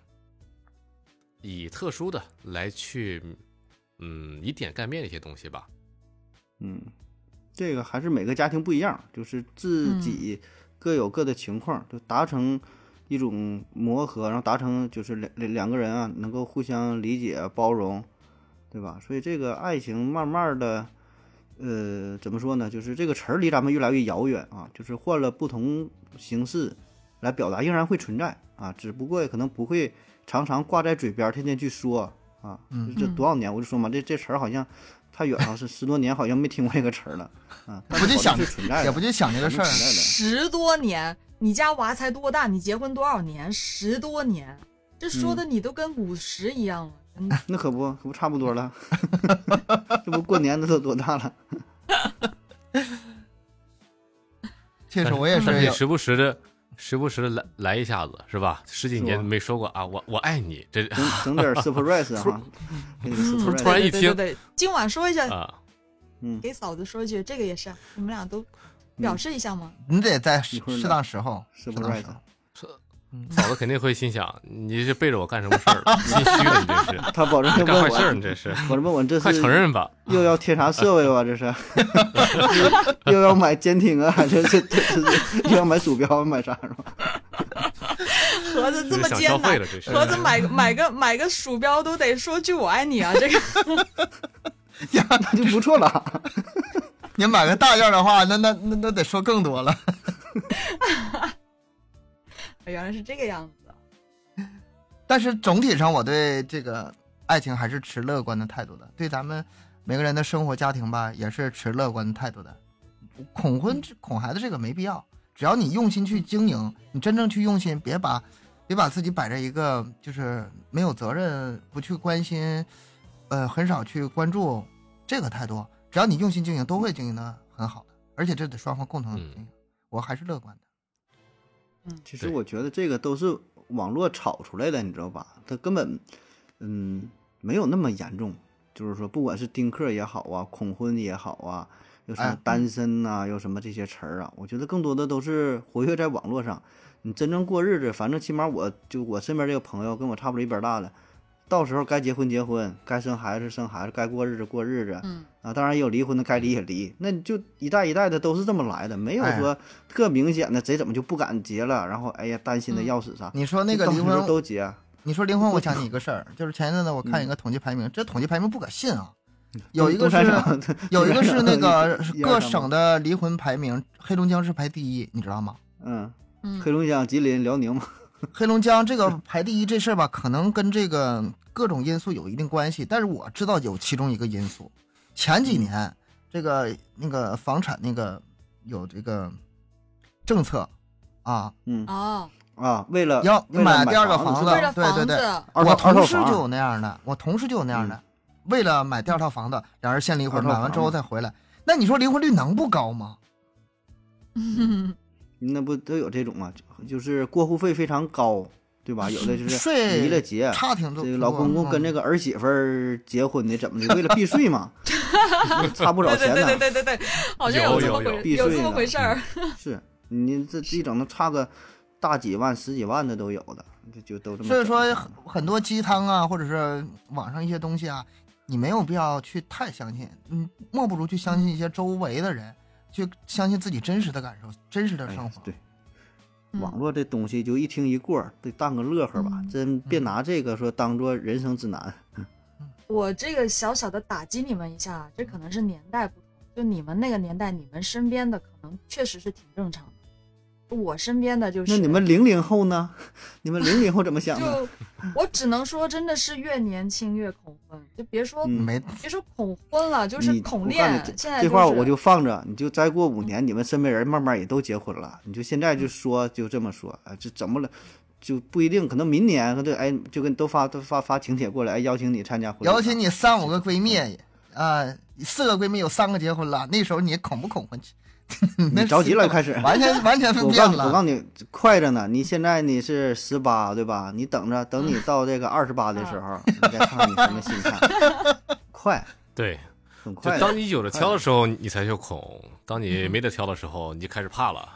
以特殊的来去，嗯，以点盖面的一些东西吧。嗯，这个还是每个家庭不一样，就是自己各有各的情况，就达成一种磨合，然后达成就是两两两个人啊能够互相理解包容，对吧？所以这个爱情慢慢的，呃，怎么说呢？就是这个词儿离咱们越来越遥远啊，就是换了不同形式来表达，仍然会存在啊，只不过可能不会常常挂在嘴边儿，天天去说啊。嗯这多少年我就说嘛，这这词儿好像太远了，是十多年，好像没听过这个词儿了啊。不就想是存在的，也不就想这个事儿。十多年，你家娃才多大？你结婚多少年？十多年，这说的你都跟五十一样了。真的 那可不，可不差不多了。这不过年的都多大了？确实我也是有但是也时不时的，时不时的来来一下子，是吧？十几年没说过啊，我我爱你，这整整点 surprise 哈，那个嗯 surprise，突然一听对对今晚说一下，啊，嗯，给嫂子说一句，这个也是，你们俩都表示一下嘛？你得在适当时候，是适当时 surprise 候。嫂子肯定会心想，你是背着我干什么事儿了？心虚了，你这是 他保证会干问我，坏事儿，你这是，我这问我这快是承认吧。又要贴啥设备吧？这是又 又要买监听啊？这这这这又要买鼠标买啥是吧？盒子这么想艰难。盒子买个买个买个鼠标都得说句我爱你啊！这个呀那就不错了。你买个大件的话，那那那那得说更多了。原来是这个样子。但是总体上，我对这个爱情还是持乐观的态度的。对咱们每个人的生活家庭吧，也是持乐观的态度的。恐婚、恐孩子这个没必要，只要你用心去经营，你真正去用心，别把别把自己摆在一个就是没有责任、不去关心，呃，很少去关注这个态度。只要你用心经营，都会经营的很好的，而且这得双方共同经营。我还是乐观的。嗯，其实我觉得这个都是网络炒出来的，你知道吧？它根本，嗯，没有那么严重。就是说，不管是丁克也好啊，恐婚也好啊，又什么单身呐，又什么这些词儿啊，我觉得更多的都是活跃在网络上。你真正过日子，反正起码我就我身边这个朋友跟我差不多一边大的。到时候该结婚结婚，该生孩子生孩子，该过日子过日子，嗯啊，当然也有离婚的，该离也离，那你就一代一代的都是这么来的，没有说特明显的谁怎么就不敢结了，然后哎呀担心的要死啥。你说那个离婚都结，你说离婚，我想 起一个事儿，就是前一阵子我看一个统计排名，这统计排名不可信啊，有一个是有一个是那个 各省的离婚排名，黑龙江是排第一，你知道吗？嗯，嗯黑龙江、吉林、辽宁嘛，黑龙江这个排第一这事儿吧，可能跟这个各种因素有一定关系，但是我知道有其中一个因素，前几年这个那个房产那个有这个政策啊，嗯。哦，啊，为了要买第二个房子对对对我同事就有那样的，我同事就有那样的，为了买第二套房子，两人先离婚，买完之后再回来，那你说离婚率能不高吗？嗯 那不都有这种吗？就就是过户费非常高，对吧？有的就是税离了结，差挺多。这个老公公跟这个个儿媳妇儿结婚的，怎么的？为了避税嘛，差不少对对钱呢。对对对对，好像有这么有有回有这么回事儿。是你这一整能差个大几万、十几万的都有的，就就都这么。所以说很很多鸡汤啊，或者是网上一些东西啊，你没有必要去太相信，嗯，莫不如去相信一些周围的人，去相信自己真实的感受、真实的哎生活。对，嗯网络这东西就一听一过，得当个乐呵吧，嗯真别拿这个说当做人生指南。我这个小小的打击你们一下，这可能是年代不同，就你们那个年代，你们身边的可能确实是挺正常的。我身边的就是，那你们零零后呢？你们零零后怎么想的？就我只能说，真的是越年轻越恐婚，就别说、别说恐婚了，就是你恐我告诉恋你。这现在是这话我就放着，你就再过五年，你们身边人慢慢也都结婚了，你就现在就说就这么说，哎，这怎么了？就不一定，可能明年或者哎，就跟都发都发发请帖过来，哎，邀请你参加婚礼，邀请你三五个闺蜜，啊、四个闺蜜有三个结婚了，那时候你恐不恐婚？你着急了就开始。完全完全我告诉你，我分变了。告诉你，快着呢。你现在你是十八，对吧？你等着，等你到这个二十八的时候，你再看看你什么心态。快，对，很快的。当你有的挑的时候，你才就恐；当你没得挑的时候，你就开始怕了。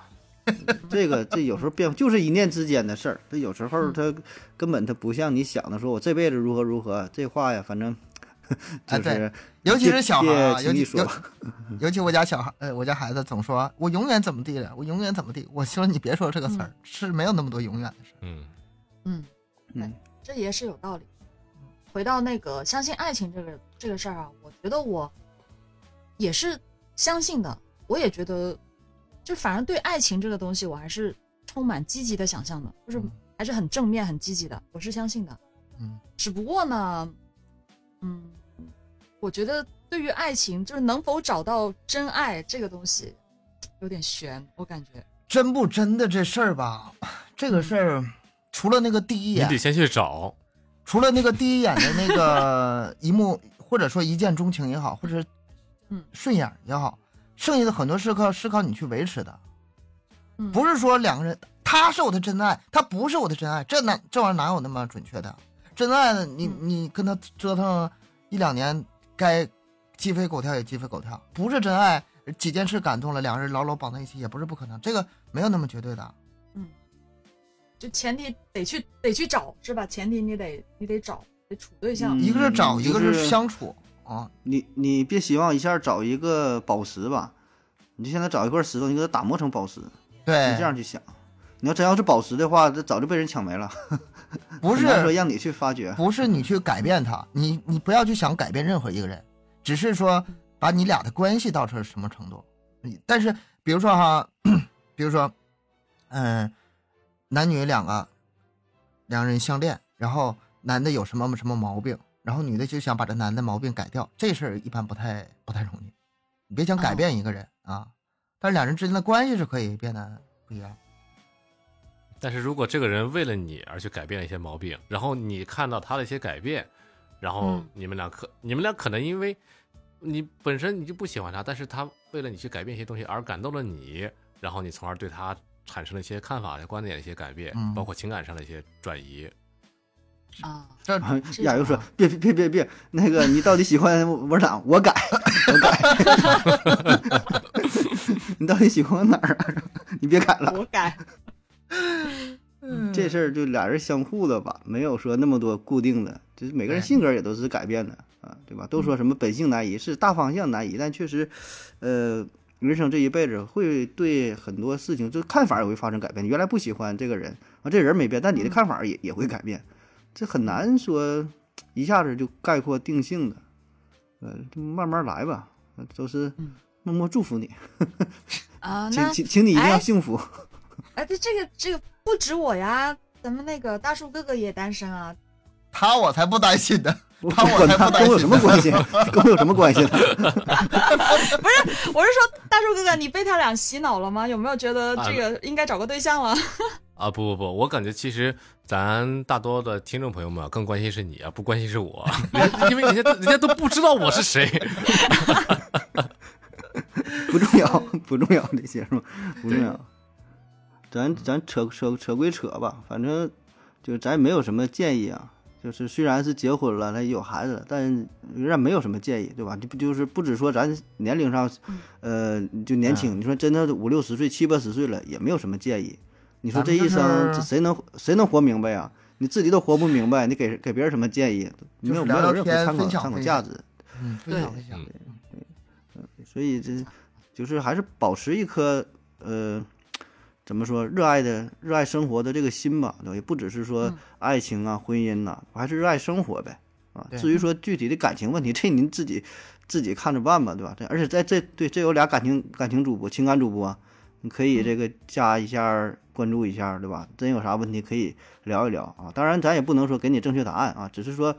这个这有时候变就是一念之间的事儿，这有时候它根本它不像你想的说，我这辈子如何如何，这话呀，反正就是尤其是小孩啊，尤其 尤其我家小孩，呃，我家孩子总说我永远怎么地了，我永远怎么地。我说你别说这个词儿，是没有那么多永远的事儿。嗯，嗯，嗯，这也是有道理。回到那个相信爱情这个这个事儿啊，我觉得我也是相信的，我也觉得，就反正对爱情这个东西，我还是充满积极的想象的，就是嗯还是很正面、很积极的，我是相信的。嗯，只不过呢，嗯，我觉得对于爱情，就是能否找到真爱这个东西，有点悬，我感觉。真不真的这事儿吧，这个事儿除了那个第一眼你得，先去找。除了那个第一眼的那个一幕，或者说一见钟情也好，或者是嗯顺眼也好，剩下的很多是靠是靠你去维持的，嗯，不是说两个人他是我的真爱，他不是我的真爱，这哪这玩意儿哪有那么准确的？真爱，你嗯你跟他折腾一两年，该鸡飞狗跳也鸡飞狗跳，不是真爱，几件事感动了，两个人牢牢绑在一起也不是不可能，这个没有那么绝对的。嗯，就前提得去得去找是吧？前提你得你得找得处对象。嗯一个是找，嗯一个是相处啊。你你别希望一下找一个宝石吧，你就现在找一块石头，你给它打磨成宝石，对，你这样去想。你要真要是宝石的话，这早就被人抢没了。不是说让你去发掘。不是你去改变他，你你不要去想改变任何一个人，只是说把你俩的关系到成什么程度。你但是比如说哈，比如说，嗯，男女两个两人相恋，然然后男的有什么什么毛病，然后女的就想把这男的毛病改掉，这事儿一般不太不太容易。你别想改变一个人啊，但是两人之间的关系是可以变得不一样。但是如果这个人为了你而去改变了一些毛病，然后你看到他的一些改变，然后嗯你们俩可你们俩可能因为你本身你就不喜欢他，但是他为了你去改变一些东西而感动了你，然后你从而对他产生了一些看法、观点的一些改变，嗯包括情感上的一些转移。啊，这亚优说种啊：“别别别别别，那个你到底喜欢我哪？我改，我改。你到底喜欢我哪儿啊？你别改了。我改，这事儿就俩人相互的吧，没有说那么多固定的，就是每个人性格也都是改变的啊，对吧？都说什么本性难移，是大方向难移，但确实，呃，人生这一辈子会对很多事情，就看法也会发生改变。你原来不喜欢这个人啊，这人没变，但你的看法也也会改变，这很难说一下子就概括定性的，呃，就慢慢来吧，呃都是嗯默默祝福你，啊，请请请你一定要哎幸福。哎，这这个这个不止我呀，咱们那个大树哥哥也单身啊。他我才不担心呢。我他我管他跟我有才不担心什么关系？跟我有什么关系呢？不是我是说，大树哥哥，你被他俩洗脑了吗？有没有觉得啊这个应该找个对象了？啊不不不，我感觉其实咱大多的听众朋友们啊更关心是你啊，不关心是我，因为人家人家都不知道我是谁。不重要，不重要，这些是吗？不重要。咱咱扯扯扯归扯吧，反正就咱也没有什么建议啊。就是虽然是结婚了，他也有孩子了，但仍然没有什么建议，对吧？就不就是不止说咱年龄上，呃，就年轻。你说真的五六十岁、七八十岁了，也没有什么建议。你说这一生是谁能谁能活明白呀？你自己都活不明白，你给给别人什么建议？没有没有任何参考参考价值。嗯，分享分享。所以这就是还是保持一颗呃，怎么说热爱的热爱生活的这个心吧，对吧？也不只是说嗯爱情啊、婚姻呐、还是热爱生活呗啊。至于说具体的感情问题，这您自己自己看着办吧，对吧？这而且在这对这有俩感情感情主播、情感主播，你可以这个加一下关注一下，对吧？真有啥问题可以聊一聊啊。当然，咱也不能说给你正确答案啊，只是说。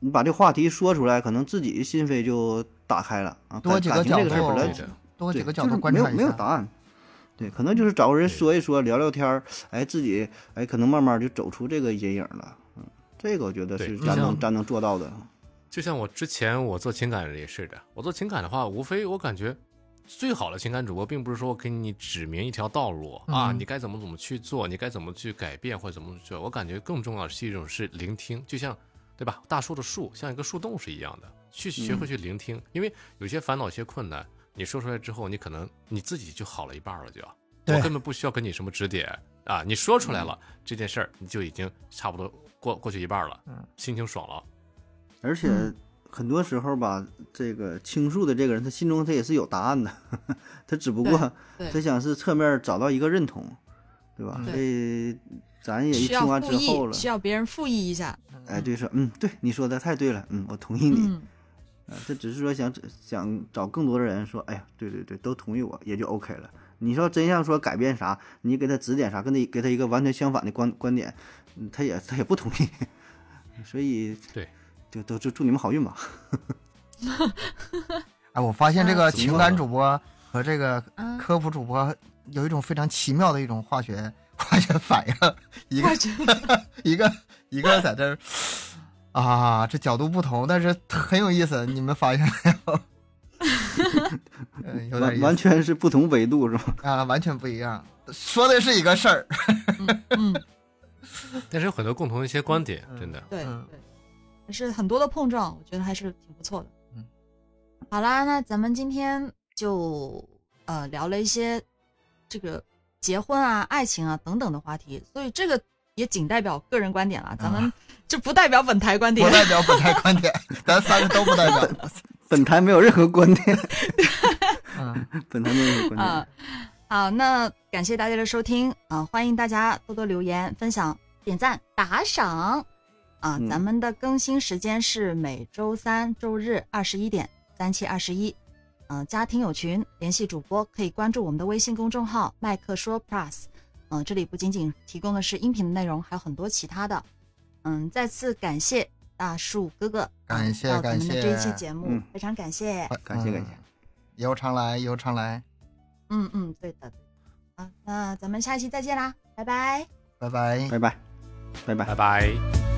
你把这话题说出来，可能自己的心扉就打开了啊。多几个角度多几个角就是没有度观察一下。没有答案，对，可能就是找个人说一说，聊聊天儿，哎，自己哎，可能慢慢就走出这个阴影了。嗯，这个我觉得是咱能咱能做到的。就像我之前我做情感也是的，我做情感的话，无非我感觉最好的情感主播，并不是说我给你指明一条道路、啊，嗯你该怎么怎么去做，你该怎么去改变或者怎么去做。我感觉更重要的是一种是聆听，就像对吧？大树的树像一个树洞是一样的，去学会去聆听，因为有些烦恼、有些困难，你说出来之后，你可能你自己就好了一半了，就我根本不需要跟你什么指点啊，你说出来了、这件事儿，你就已经差不多过过去一半了，嗯心情爽了。而且很多时候吧，这个倾诉的这个人，他心中他也是有答案的，他只不过他想是侧面找到一个认同，对吧？嗯所以咱也一需要听完，之后了，需要别人复议一下。哎，对，说嗯，对，你说的太对了，嗯，我同意你。嗯，啊，这只是说想想找更多的人说，哎呀，对对对，都同意我，也就 OK 了。你说真想说改变啥，你给他指点啥，跟他给他一个完全相反的观观点，嗯他也他也不同意。所以对，就都就祝你们好运吧。哎，我发现这个啊情感主播和这个嗯科普主播有一种非常奇妙的一种化学化学反应，一个 一个一个在这儿啊，这角度不同，但是很有意思，你们发现没有？嗯，有点完完全是不同维度是吧？啊，完全不一样，说的是一个事儿。嗯，但是有很多共同的一些观点，真的。对嗯对，还是很多的碰撞，我觉得还是挺不错的。嗯，好啦，那咱们今天就呃聊了一些这个结婚啊、爱情啊等等的话题，所以这个也仅代表个人观点了，咱们就不代表本台观点不。代表本台观点，咱三个都不代表。本台没有任何观点，嗯，本台没有任何观啊点。，好，那感谢大家的收听啊、欢迎大家多多留言、分享、点赞、打赏啊。嗯咱们的更新时间是每周三、周日二十一点，三七二十一。嗯，加听友群联系主播，可以关注我们的微信公众号“麦克说 Plus”。嗯，这里不仅仅提供的是音频的内容，还有很多其他的。嗯，再次感谢大树哥哥，感谢感谢这一期节目，嗯非常感谢。感谢感谢嗯，以后常来，以后常来，嗯嗯，对的，对的。啊，那咱们下期再见啦，拜拜。拜拜。拜拜，拜拜拜。拜。